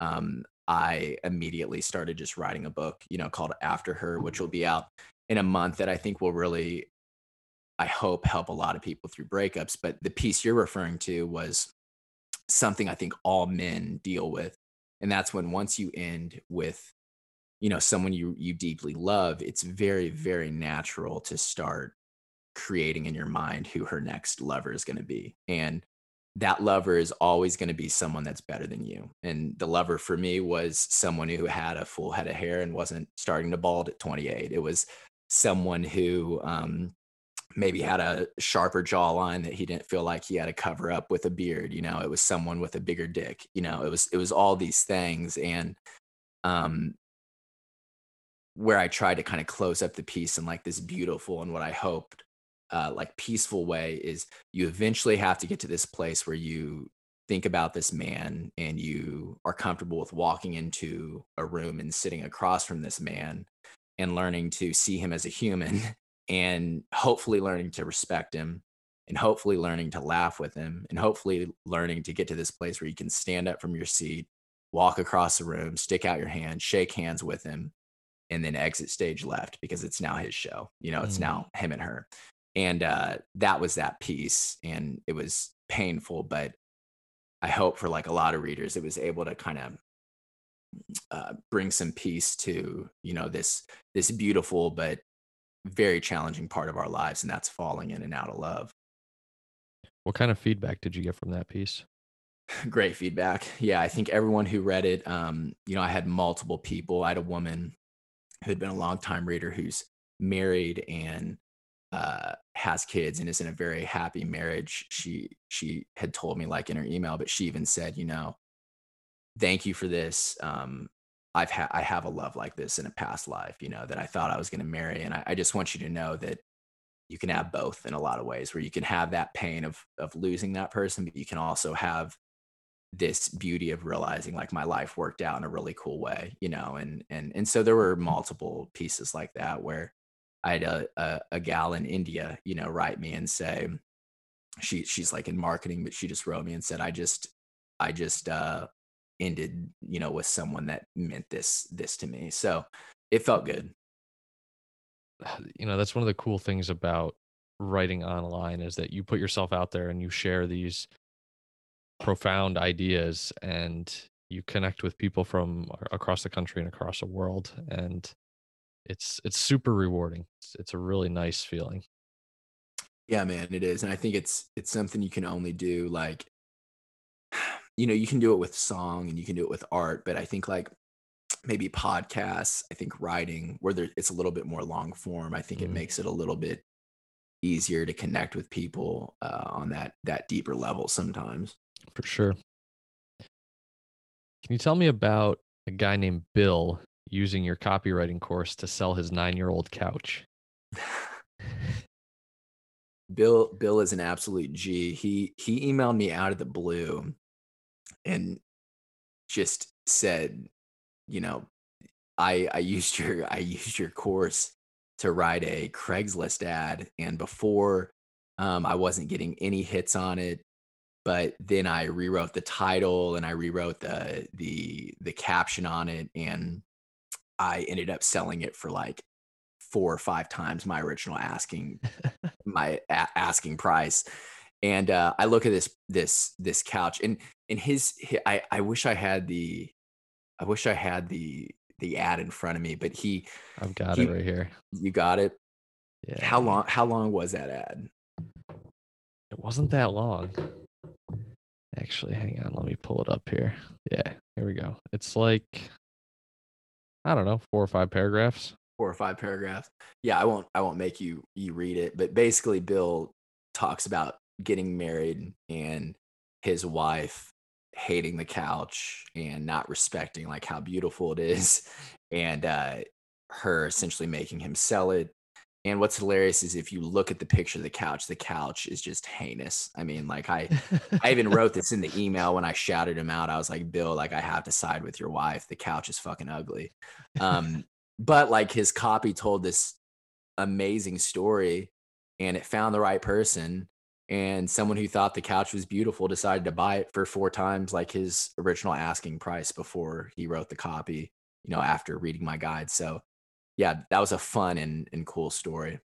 um, I immediately started just writing a book. You know, called After Her, which will be out in a month. That I think will really, I hope, help a lot of people through breakups. But the piece you're referring to was something I think all men deal with, and that's when once you end with you know someone you you deeply love it's very very natural to start creating in your mind who her next lover is going to be and that lover is always going to be someone that's better than you and the lover for me was someone who had a full head of hair and wasn't starting to bald at 28 it was someone who um, maybe had a sharper jawline that he didn't feel like he had to cover up with a beard you know? It was someone with a bigger dick you know? It was it was all these things and um, where I tried to kind of close up the piece in like this beautiful and what I hoped uh, like peaceful way is you eventually have to get to this place where you think about this man and you are comfortable with walking into a room and sitting across from this man and learning to see him as a human and hopefully learning to respect him and hopefully learning to laugh with him and hopefully learning to get to this place where you can stand up from your seat, walk across the room, stick out your hand, shake hands with him, and then exit stage left because it's now his show. You know, it's mm. now him and her. And uh, that was that piece. And it was painful, but I hope for like a lot of readers, it was able to kind of uh, bring some peace to, you know, this this beautiful but very challenging part of our lives, and that's falling in and out of love. What kind of feedback did you get from that piece? Great feedback. Yeah, I think everyone who read it, um, you know, I had multiple people. I had a woman who had been a long time reader who's married and uh, has kids and is in a very happy marriage. She she had told me like in her email, but she even said, you know, thank you for this. Um, I've had I have a love like this in a past life, you know, that I thought I was going to marry, and I, I just want you to know that you can have both in a lot of ways where you can have that pain of of losing that person but you can also have this beauty of realizing like my life worked out in a really cool way you know and and and so there were multiple pieces like that where i had a, a, a gal in india you know write me and say she she's like in marketing but she just wrote me and said i just i just uh ended you know with someone that meant this this to me. So it felt good. Ah, you know that's one of the cool things about writing online is that you put yourself out there and you share these profound ideas and you connect with people from across the country and across the world and it's it's super rewarding. It's, it's a really nice feeling. Yeah man it is and i think it's it's something you can only do like you know you can do it with song and you can do it with art but i think like maybe podcasts i think writing where there, it's a little bit more long form i think mm-hmm. it makes it a little bit easier to connect with people uh, on that that deeper level sometimes. For sure. Can you tell me about a guy named bill using your copywriting course to sell his nine year old couch. Bill bill is an absolute g. He he emailed me out of the blue and just said you know, I I used your I used your course to write a Craigslist ad, and before um, I wasn't getting any hits on it, but then I rewrote the title and I rewrote the the the caption on it, and I ended up selling it for like four or five times my original asking my a- asking price and uh, I look at this this this couch and and his, his, I I wish I had the I wish I had the the ad in front of me, but he I've got he, it right here. You got it. Yeah. How long how long was that ad? It wasn't that long. Actually, hang on, let me pull it up here. Yeah, here we go. It's like I don't know, four or five paragraphs. Four or five paragraphs. Yeah, I won't I won't make you you read it, but basically Bill talks about getting married and his wife hating the couch and not respecting like how beautiful it is and uh her essentially making him sell it and what's hilarious is if you look at the picture of the couch, the couch is just heinous. I mean, like I, I even wrote this in the email when I shouted him out. I was like, Bill, like I have to side with your wife. The couch is fucking ugly. Um, but like his copy told this amazing story, and it found the right person and someone who thought the couch was beautiful decided to buy it for four times like his original asking price before he wrote the copy you know after reading my guide so yeah that was a fun and, and cool story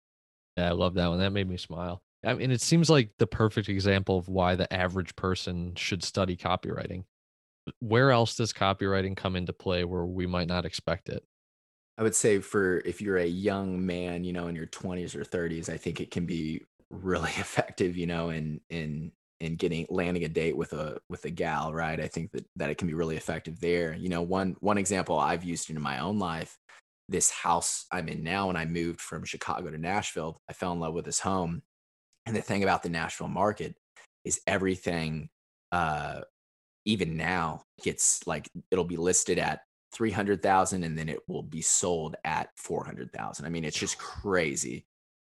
yeah i love that one that made me smile i mean it seems like the perfect example of why the average person should study copywriting where else does copywriting come into play where we might not expect it I would say for if you're a young man, you know, in your 20s or 30s, I think it can be really effective, you know, in in in getting landing a date with a with a gal, right? I think that that it can be really effective there. You know, one one example I've used in my own life, this house I'm in now when I moved from Chicago to Nashville, I fell in love with this home. And the thing about the Nashville market is everything uh even now gets like it'll be listed at 300,000 and then it will be sold at 400,000. I mean, it's just crazy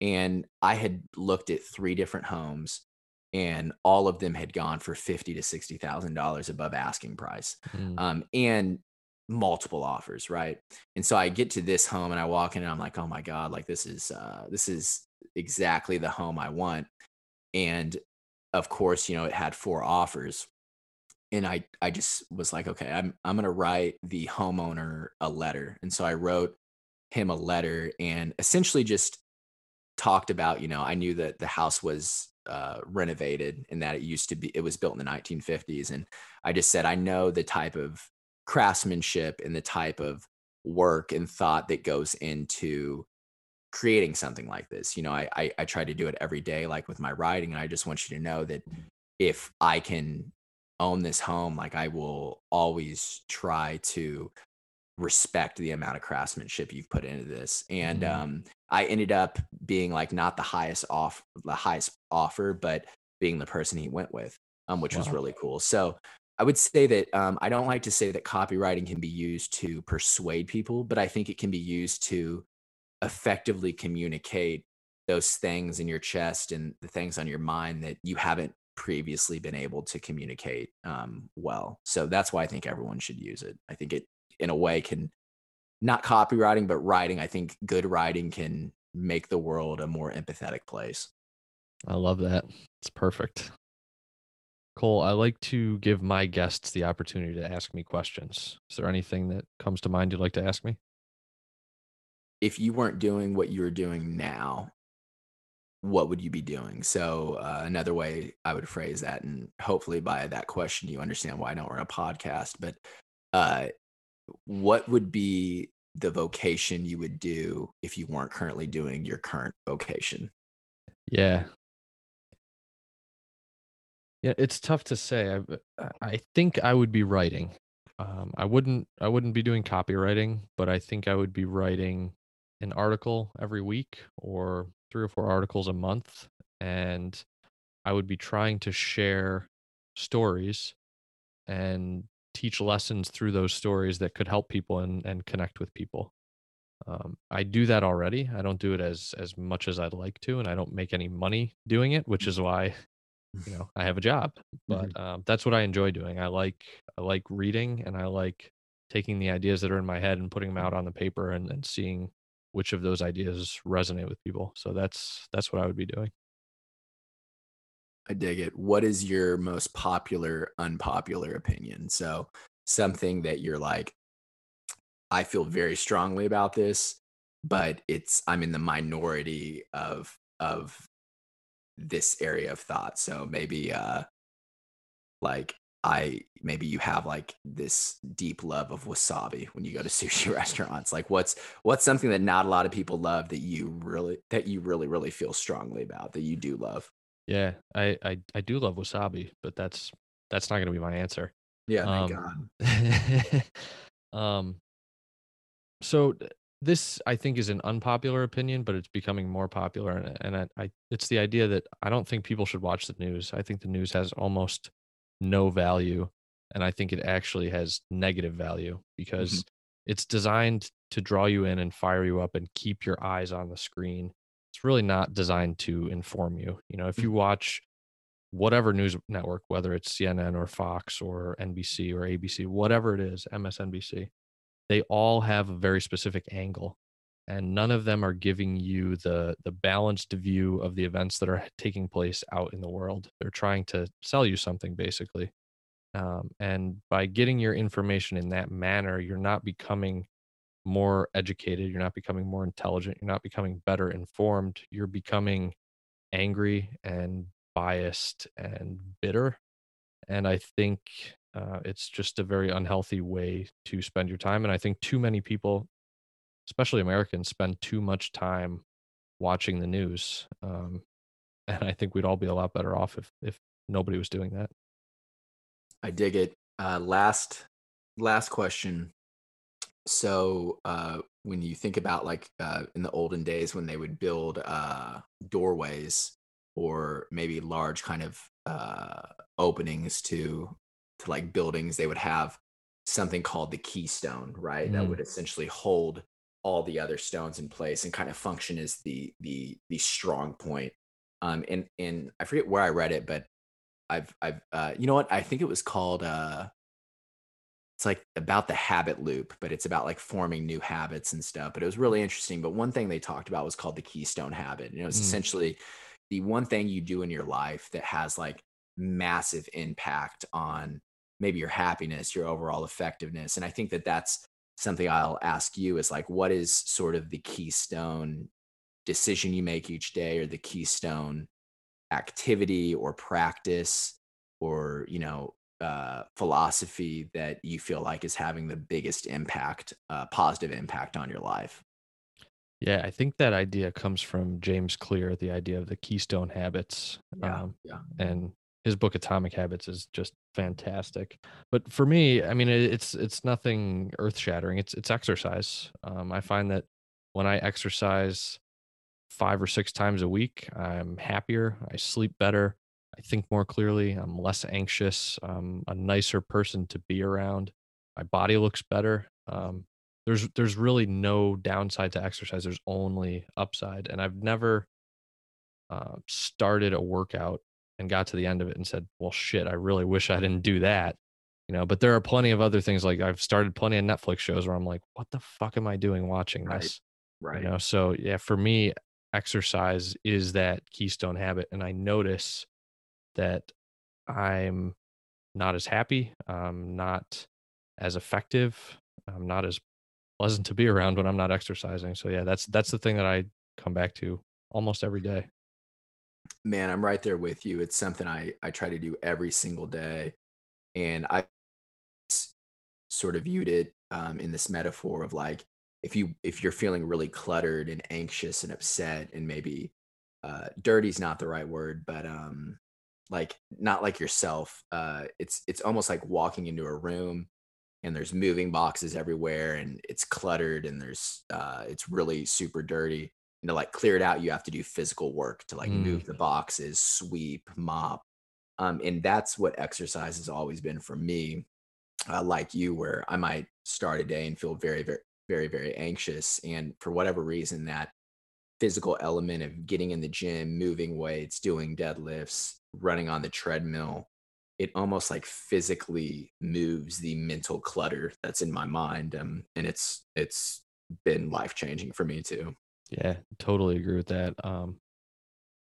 and I had looked at three different homes and all of them had gone for fifty to sixty thousand dollars above asking price, mm. um, and multiple offers, right? And so I get to this home and I walk in and I'm like, oh my god, like this is uh, this is exactly the home I want, and of course, you know, it had four offers. And I, I just was like, okay, I'm, I'm to write the homeowner a letter. And so I wrote him a letter and essentially just talked about, you know, I knew that the house was uh, renovated and that it used to be, it was built in the 1950s. And I just said, I know the type of craftsmanship and the type of work and thought that goes into creating something like this. You know, I, I, I try to do it every day, like with my writing. And I just want you to know that if I can own this home, like I will always try to respect the amount of craftsmanship you've put into this. And mm-hmm. um, I ended up being like not the highest off the highest offer, but being the person he went with, um, which wow. was really cool. So I would say that um, I don't like to say that copywriting can be used to persuade people, but I think it can be used to effectively communicate those things in your chest and the things on your mind that you haven't previously been able to communicate um, well. So that's why I think everyone should use it. I think it in a way can not copywriting but writing i think good writing can make the world a more empathetic place i love that it's perfect cole i like to give my guests the opportunity to ask me questions is there anything that comes to mind you'd like to ask me if you weren't doing what you're doing now what would you be doing so uh, another way i would phrase that and hopefully by that question you understand why i don't run a podcast but uh, what would be the vocation you would do if you weren't currently doing your current vocation? Yeah. Yeah, it's tough to say. I I think I would be writing. Um, I wouldn't I wouldn't be doing copywriting, but I think I would be writing an article every week or three or four articles a month and I would be trying to share stories and teach lessons through those stories that could help people and, and connect with people. Um, I do that already. I don't do it as as much as I'd like to, and I don't make any money doing it, which is why you know I have a job. But mm-hmm. um, that's what I enjoy doing. I like I like reading, and I like taking the ideas that are in my head and putting them out on the paper, and, and seeing which of those ideas resonate with people. So that's that's what I would be doing. I dig it. What is your most popular, unpopular opinion? So something that you're like, I feel very strongly about this, but it's I'm in the minority of of this area of thought. So maybe uh like I maybe you have like this deep love of wasabi when you go to sushi restaurants. Like what's what's something that not a lot of people love that you really that you really really feel strongly about that you do love? Yeah, I I, I do love wasabi, but that's that's not going to be my answer. Yeah, thank um, God. um, so this I think is an unpopular opinion, but it's becoming more popular, and, and I, I it's the idea that I don't think people should watch the news. I think the news has almost no value, and I think it actually has negative value because mm-hmm. it's designed to draw you in and fire you up and keep your eyes on the screen it's really not designed to inform you. You know, if you mm-hmm. watch whatever news network, whether it's CNN or Fox or NBC or ABC, whatever it is, MSNBC, they all have a very specific angle and none of them are giving you the the balanced view of the events that are taking place out in the world they're trying to sell you something basically um, and by getting your information in that manner you're not becoming more educated, you're not becoming more intelligent, you're not becoming better informed, you're becoming angry and biased and bitter. And I think uh, it's just a very unhealthy way to spend your time. And I think too many people, especially Americans, spend too much time watching the news. Um, and I think we'd all be a lot better off if if nobody was doing that. I dig it. Uh, last last question so uh, when you think about like uh, in the olden days when they would build uh, doorways or maybe large kind of uh, openings to to like buildings, they would have something called the keystone, right? Mm. That would essentially hold all the other stones in place and kind of function as the the the strong point Um, and and I forget where I read it, but I've I've uh, you know what? I think it was called uh, it's like about the habit loop, but it's about like forming new habits and stuff. But it was really interesting. But one thing they talked about was called the keystone habit. And it was mm. essentially the one thing you do in your life that has like massive impact on maybe your happiness, your overall effectiveness. And I think that that's something I'll ask you is like, what is sort of the keystone decision you make each day or the keystone activity or practice or, you know, uh, philosophy that you feel like is having the biggest impact, uh, positive impact on your life? Yeah, I think that idea comes from James Clear, the idea of the keystone habits. Yeah, um, yeah. And his book Atomic Habits is just fantastic. But for me, I mean, it's it's nothing earth shattering. It's it's exercise. Um, I find that when I exercise five or six times a week, I'm happier. I sleep better. I think more clearly. I'm less anxious. I'm a nicer person to be around. My body looks better. Um, there's there's really no downside to exercise. There's only upside. And I've never uh, started a workout and got to the end of it and said, "Well, shit, I really wish I didn't do that." You know, but there are plenty of other things. Like I've started plenty of Netflix shows where I'm like, "What the fuck am I doing watching right. this?" Right. You know, so yeah, for me, exercise is that keystone habit, and I notice that I'm not as happy, I'm not as effective, I'm not as pleasant to be around when I'm not exercising. So yeah, that's that's the thing that I come back to almost every day. Man, I'm right there with you. It's something I I try to do every single day, and I sort of viewed it um, in this metaphor of like if you if you're feeling really cluttered and anxious and upset and maybe uh, dirty is not the right word, but um, like not like yourself. Uh, it's it's almost like walking into a room and there's moving boxes everywhere and it's cluttered and there's uh, it's really super dirty. And to like clear it out, you have to do physical work to like mm. move the boxes, sweep, mop. Um, and that's what exercise has always been for me. Uh, like you, where I might start a day and feel very, very, very, very anxious. And for whatever reason, that physical element of getting in the gym, moving weights, doing deadlifts, running on the treadmill, it almost like physically moves the mental clutter that's in my mind. Um, and it's it's been life changing for me too. Yeah, totally agree with that. Um,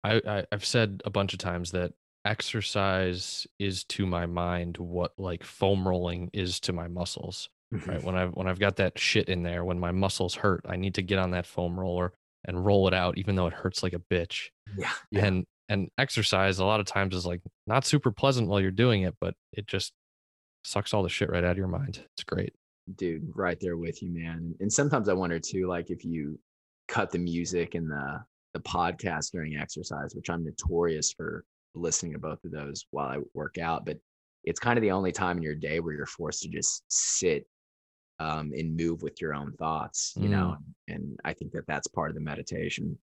I, I I've said a bunch of times that exercise is to my mind what like foam rolling is to my muscles. Mm-hmm. Right when I've when I've got that shit in there, when my muscles hurt, I need to get on that foam roller and roll it out, even though it hurts like a bitch. Yeah, yeah. And and exercise a lot of times is like not super pleasant while you're doing it, but it just sucks all the shit right out of your mind. It's great. Dude, right there with you, man. And sometimes I wonder too, like if you cut the music and the the podcast during exercise, which I'm notorious for listening to both of those while I work out, but it's kind of the only time in your day where you're forced to just sit um, and move with your own thoughts, you mm. know. And I think that that's part of the meditation.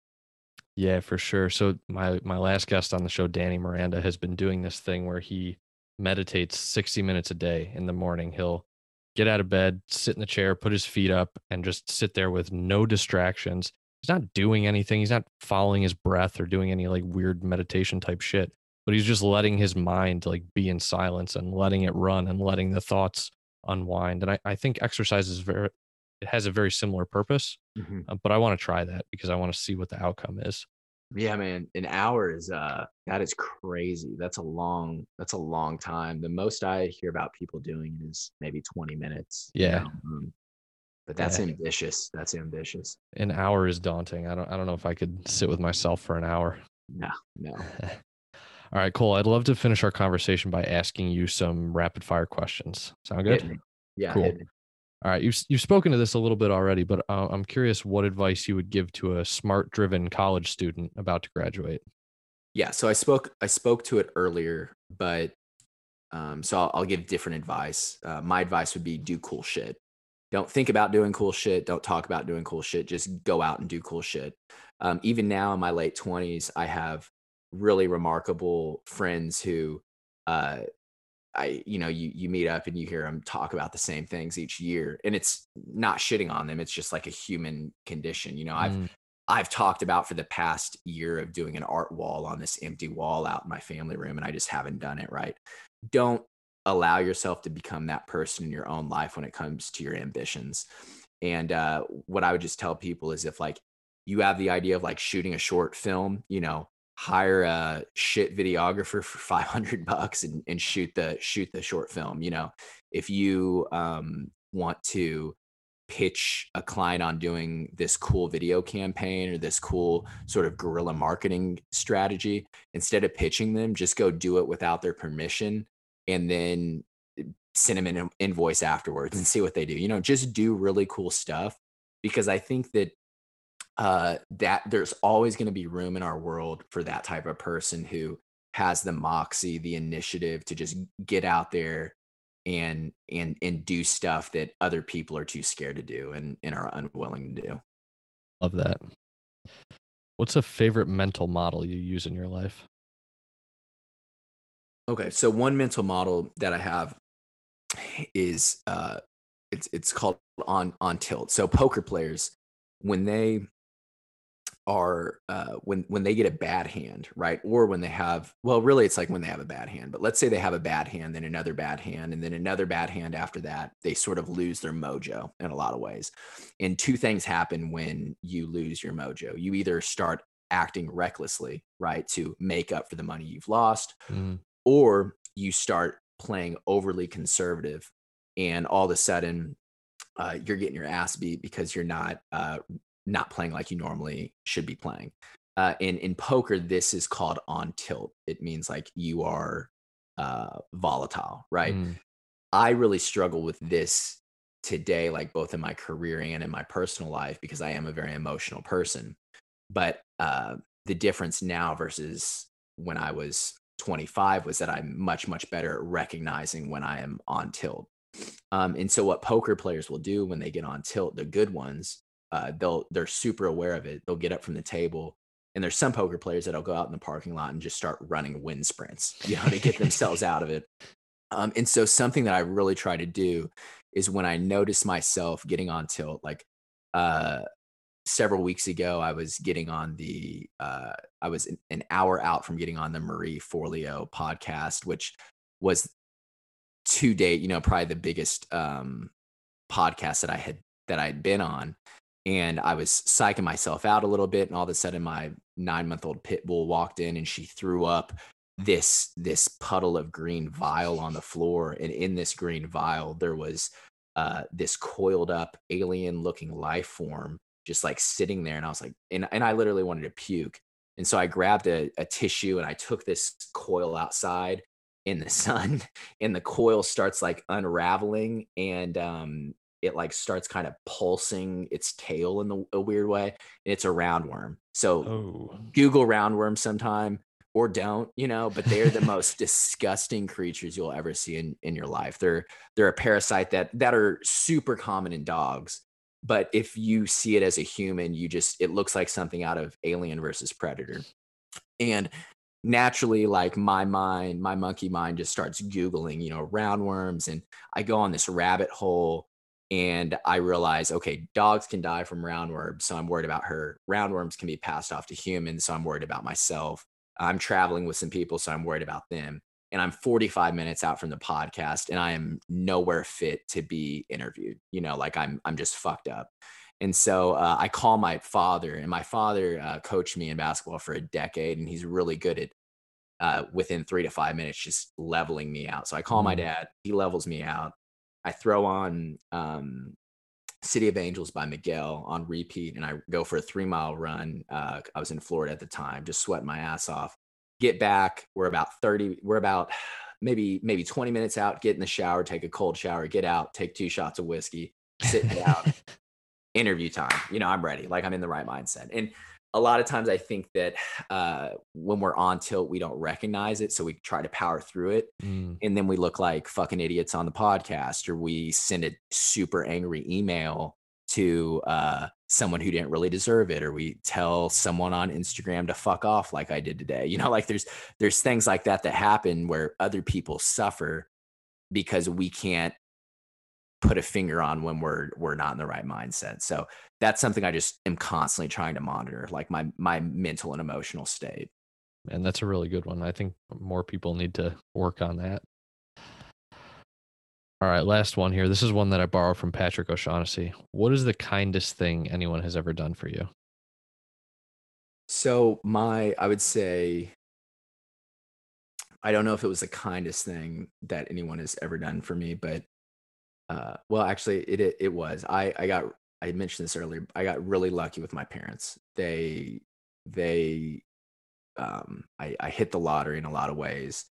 Yeah, for sure. So my my last guest on the show, Danny Miranda, has been doing this thing where he meditates 60 minutes a day in the morning. He'll get out of bed, sit in the chair, put his feet up, and just sit there with no distractions. He's not doing anything. He's not following his breath or doing any like weird meditation type shit. But he's just letting his mind like be in silence and letting it run and letting the thoughts unwind. And I, I think exercise is very it has a very similar purpose. Mm-hmm. Uh, but I want to try that because I want to see what the outcome is. Yeah, man, an hour is uh that is crazy. That's a long that's a long time. The most I hear about people doing is maybe 20 minutes. Yeah. You know? um, but that's yeah. ambitious. That's ambitious. An hour is daunting. I don't I don't know if I could sit with myself for an hour. No, no. All right, Cole. I'd love to finish our conversation by asking you some rapid fire questions. Sound good? Yeah. Cool. All right, you've you've spoken to this a little bit already, but uh, I'm curious what advice you would give to a smart-driven college student about to graduate. Yeah, so I spoke I spoke to it earlier, but um, so I'll, I'll, give different advice. Uh, my advice would be do cool shit. Don't think about doing cool shit. Don't talk about doing cool shit. Just go out and do cool shit. Um, even now in my late 20s, I have really remarkable friends who uh, I, you know, you you meet up and you hear them talk about the same things each year, and it's not shitting on them. It's just like a human condition. You know, I've mm. I've talked about for the past year of doing an art wall on this empty wall out in my family room, and I just haven't done it right. Don't allow yourself to become that person in your own life when it comes to your ambitions. And uh, what I would just tell people is if like you have the idea of like shooting a short film, you know, hire a shit videographer for 500 bucks and, and shoot the shoot the short film. You know, if you um, want to pitch a client on doing this cool video campaign or this cool sort of guerrilla marketing strategy, instead of pitching them, just go do it without their permission and then eh, send them an invoice afterwards and see what they do. You know, just do really cool stuff because I think that uh, that there's always going to be room in our world for that type of person who has the moxie, the initiative to just get out there and and and do stuff that other people are too scared to do and, and are unwilling to do. Love that. What's a favorite mental model you use in your life? Okay, so one mental model that I have is uh it's it's called on on tilt. So poker players when they are uh, when when they get a bad hand, right? Or when they have well, really, it's like when they have a bad hand. But let's say they have a bad hand, then another bad hand, and then another bad hand after that. They sort of lose their mojo in a lot of ways. And two things happen when you lose your mojo. You either start acting recklessly, right, to make up for the money you've lost, mm. or you start playing overly conservative, and all of a sudden uh, you're getting your ass beat because you're not uh, not playing like you normally should be playing. Uh, in in poker, this is called on tilt. It means like you are uh, volatile, right? Mm. I really struggle with this today, like both in my career and in my personal life, because I am a very emotional person. But uh, the difference now versus when I was 25 was that I'm much much better at recognizing when I am on tilt. Um, and so what poker players will do when they get on tilt, the good ones, uh, they'll they're super aware of it. They'll get up from the table, and there's some poker players that'll go out in the parking lot and just start running wind sprints, you know, to get themselves out of it. Um, and so something that I really try to do is when I notice myself getting on tilt, like uh, several weeks ago, I was getting on the, uh, I was an hour out from getting on the Marie Forleo podcast, which was to date, you know, probably the biggest um, podcast that I had that I'd been on and I was psyching myself out a little bit, and all of a sudden my nine month old pit bull walked in and she threw up this this puddle of green vial on the floor, and in this green vial there was uh, this coiled up alien looking life form just like sitting there, and I was like, and and I literally wanted to puke, and so I grabbed a, a tissue and I took this coil outside in the sun and the coil starts like unraveling and um it like starts kind of pulsing its tail in the, a weird way. And it's a roundworm. So oh. Google roundworm sometime or don't, you know, but they're the most disgusting creatures you'll ever see in, in your life. They're they're a parasite that that are super common in dogs. But if you see it as a human, you just it looks like something out of Alien versus Predator. And naturally like my mind my monkey mind just starts googling you know roundworms and i go on this rabbit hole and I realize, okay, dogs can die from roundworms, so I'm worried about her. Roundworms can be passed off to humans, so I'm worried about myself. I'm traveling with some people, so I'm worried about them. And I'm 45 minutes out from the podcast, and I am nowhere fit to be interviewed. You know, like I'm I'm just fucked up. And so uh, I call my father, and my father uh, coached me in basketball for a decade, and he's really good at uh, within three to five minutes just leveling me out. So I call my mm. dad, he levels me out. I throw on um, City of Angels by Miguel on repeat, and I go for a three mile run. Uh, I was in Florida at the time, just sweating my ass off. Get back, we're about 30, we're about maybe maybe 20 minutes out, get in the shower, take a cold shower, get out, take two shots of whiskey, sit down, interview time. You know, I'm ready, like I'm in the right mindset. And a lot of times I think that uh, when we're on tilt, we don't recognize it. So we try to power through it. Mm. And then we look like fucking idiots on the podcast, or we send a super angry email to uh, someone who didn't really deserve it, or we tell someone on Instagram to fuck off like I did today. You know, like there's there's things like that that happen where other people suffer because we can't put a finger on when we're we're not in the right mindset. So that's something I just am constantly trying to monitor, like my my mental and emotional state. And that's a really good one. I think more people need to work on that. All right, last one here. This is one that I borrowed from Patrick O'Shaughnessy. What is the kindest thing anyone has ever done for you? So my, I would say, I don't know if it was the kindest thing that anyone has ever done for me, but uh, well, actually, it, it it was. I I got I mentioned this earlier. I got really lucky with my parents. They they um, I, I hit the lottery in a lot of ways.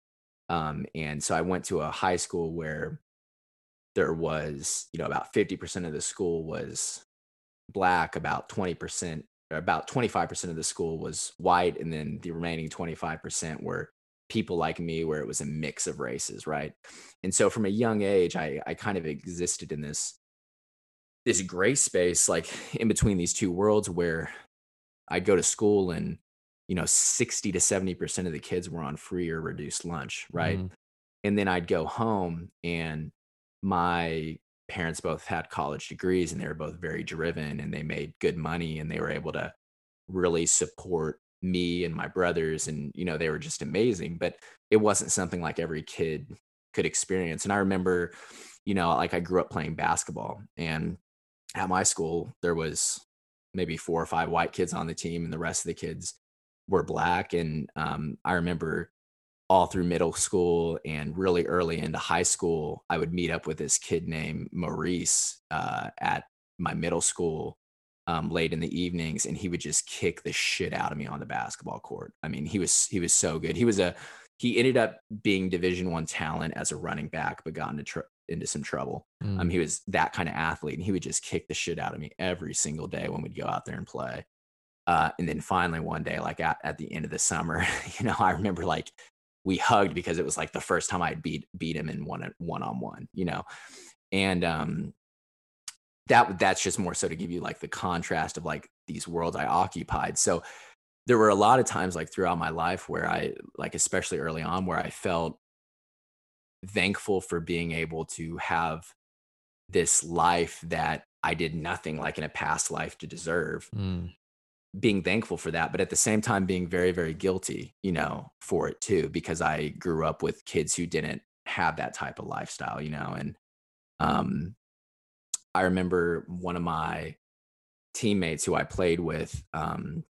Um, and so I went to a high school where there was, you know, about 50% of the school was black, about 20%, or about 25% of the school was white, and then the remaining 25% were people like me, where it was a mix of races, right? And so from a young age, I, I kind of existed in this this gray space, like in between these two worlds, where I'd go to school and you know 60 to 70% of the kids were on free or reduced lunch right mm. and then i'd go home and my parents both had college degrees and they were both very driven and they made good money and they were able to really support me and my brothers and you know they were just amazing but it wasn't something like every kid could experience and i remember you know like i grew up playing basketball and at my school there was maybe four or five white kids on the team and the rest of the kids were black. And um, I remember all through middle school and really early into high school, I would meet up with this kid named Maurice uh, at my middle school um, late in the evenings, and he would just kick the shit out of me on the basketball court. I mean, he was he was so good. He was a he ended up being Division One talent as a running back, but got into tr- into some trouble. Mm. Um, he was that kind of athlete, and he would just kick the shit out of me every single day when we'd go out there and play. Uh, and then finally one day, like at, at the end of the summer, you know, I remember like we hugged because it was like the first time I'd beat beat him in one one on one, you know, and um, that that's just more so to give you like the contrast of like these worlds I occupied. So there were a lot of times like throughout my life where I like especially early on where I felt thankful for being able to have this life that I did nothing like in a past life to deserve. Mm being thankful for that, but at the same time being very, very guilty, you know, for it too, because I grew up with kids who didn't have that type of lifestyle, you know, and um, I remember one of my teammates who I played with. Um,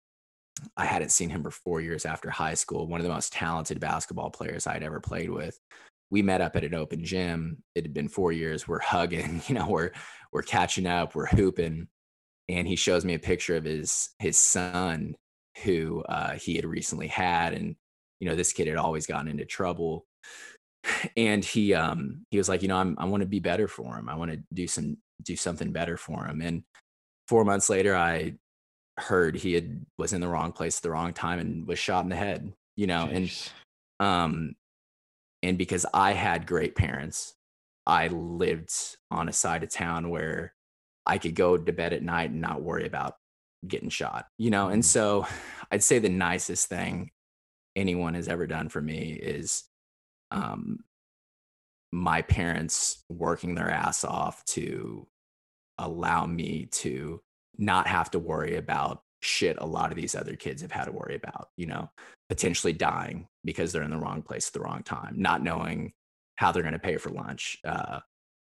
I hadn't seen him for four years after high school. One of the most talented basketball players I'd ever played with. We met up at an open gym. It had been four years. We're hugging, you know, we're we're catching up, we're hooping and he shows me a picture of his his son who uh, he had recently had and you know this kid had always gotten into trouble and he um he was like you know I'm, i want to be better for him i want to do some do something better for him and four months later i heard he had was in the wrong place at the wrong time and was shot in the head you know Jeez. and um and because i had great parents i lived on a side of town where I could go to bed at night and not worry about getting shot, you know? And mm-hmm. so I'd say the nicest thing anyone has ever done for me is um, my parents working their ass off to allow me to not have to worry about shit a lot of these other kids have had to worry about, you know, potentially dying because they're in the wrong place at the wrong time, not knowing how they're going to pay for lunch, uh,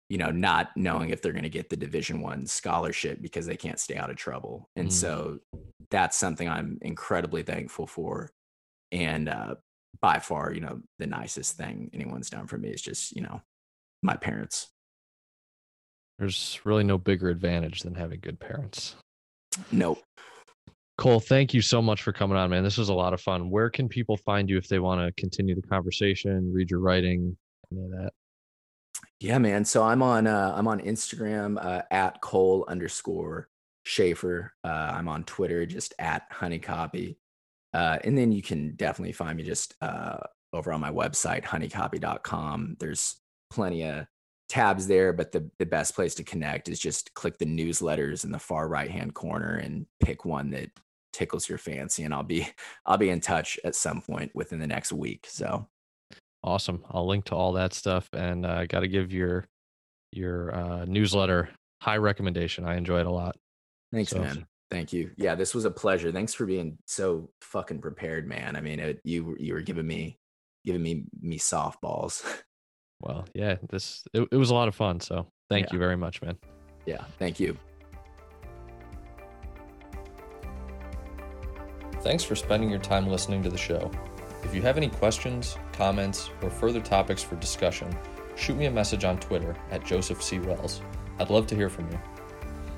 you know not knowing if they're going to get the division one scholarship because they can't stay out of trouble and mm. so that's something i'm incredibly thankful for and uh, by far you know the nicest thing anyone's done for me is just you know my parents there's really no bigger advantage than having good parents nope Cole, thank you so much for coming on, man. This was a lot of fun. Where can people find you if they want to continue the conversation, read your writing, any of that? Yeah, man. So I'm on uh, I'm on Instagram uh, at Cole underscore Schafer. Uh, I'm on Twitter just at Honey Copy, uh, and then you can definitely find me just uh, over on my website honeycopy.com. There's plenty of tabs there, but the the best place to connect is just click the newsletters in the far right hand corner and pick one that tickles your fancy, and I'll be I'll be in touch at some point within the next week. So Awesome. I'll link to all that stuff and I uh, got to give your your uh, newsletter. High recommendation. I enjoy it a lot. Thanks, so, man. Thank you. Yeah, this was a pleasure. Thanks for being so fucking prepared, man. I mean, it, you you were giving me giving me me softballs. Well, yeah, this it, it was a lot of fun. So thank yeah. you very much, man. Yeah, thank you. Thanks for spending your time listening to the show. If you have any questions, comments, or further topics for discussion, shoot me a message on Twitter at Joseph C. Wells. I'd love to hear from you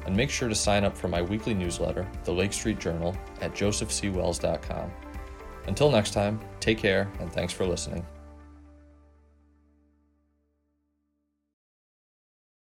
and make sure to sign up for my weekly newsletter, the Lake Street Journal, at josephcwells.com. Until next time, take care and thanks for listening.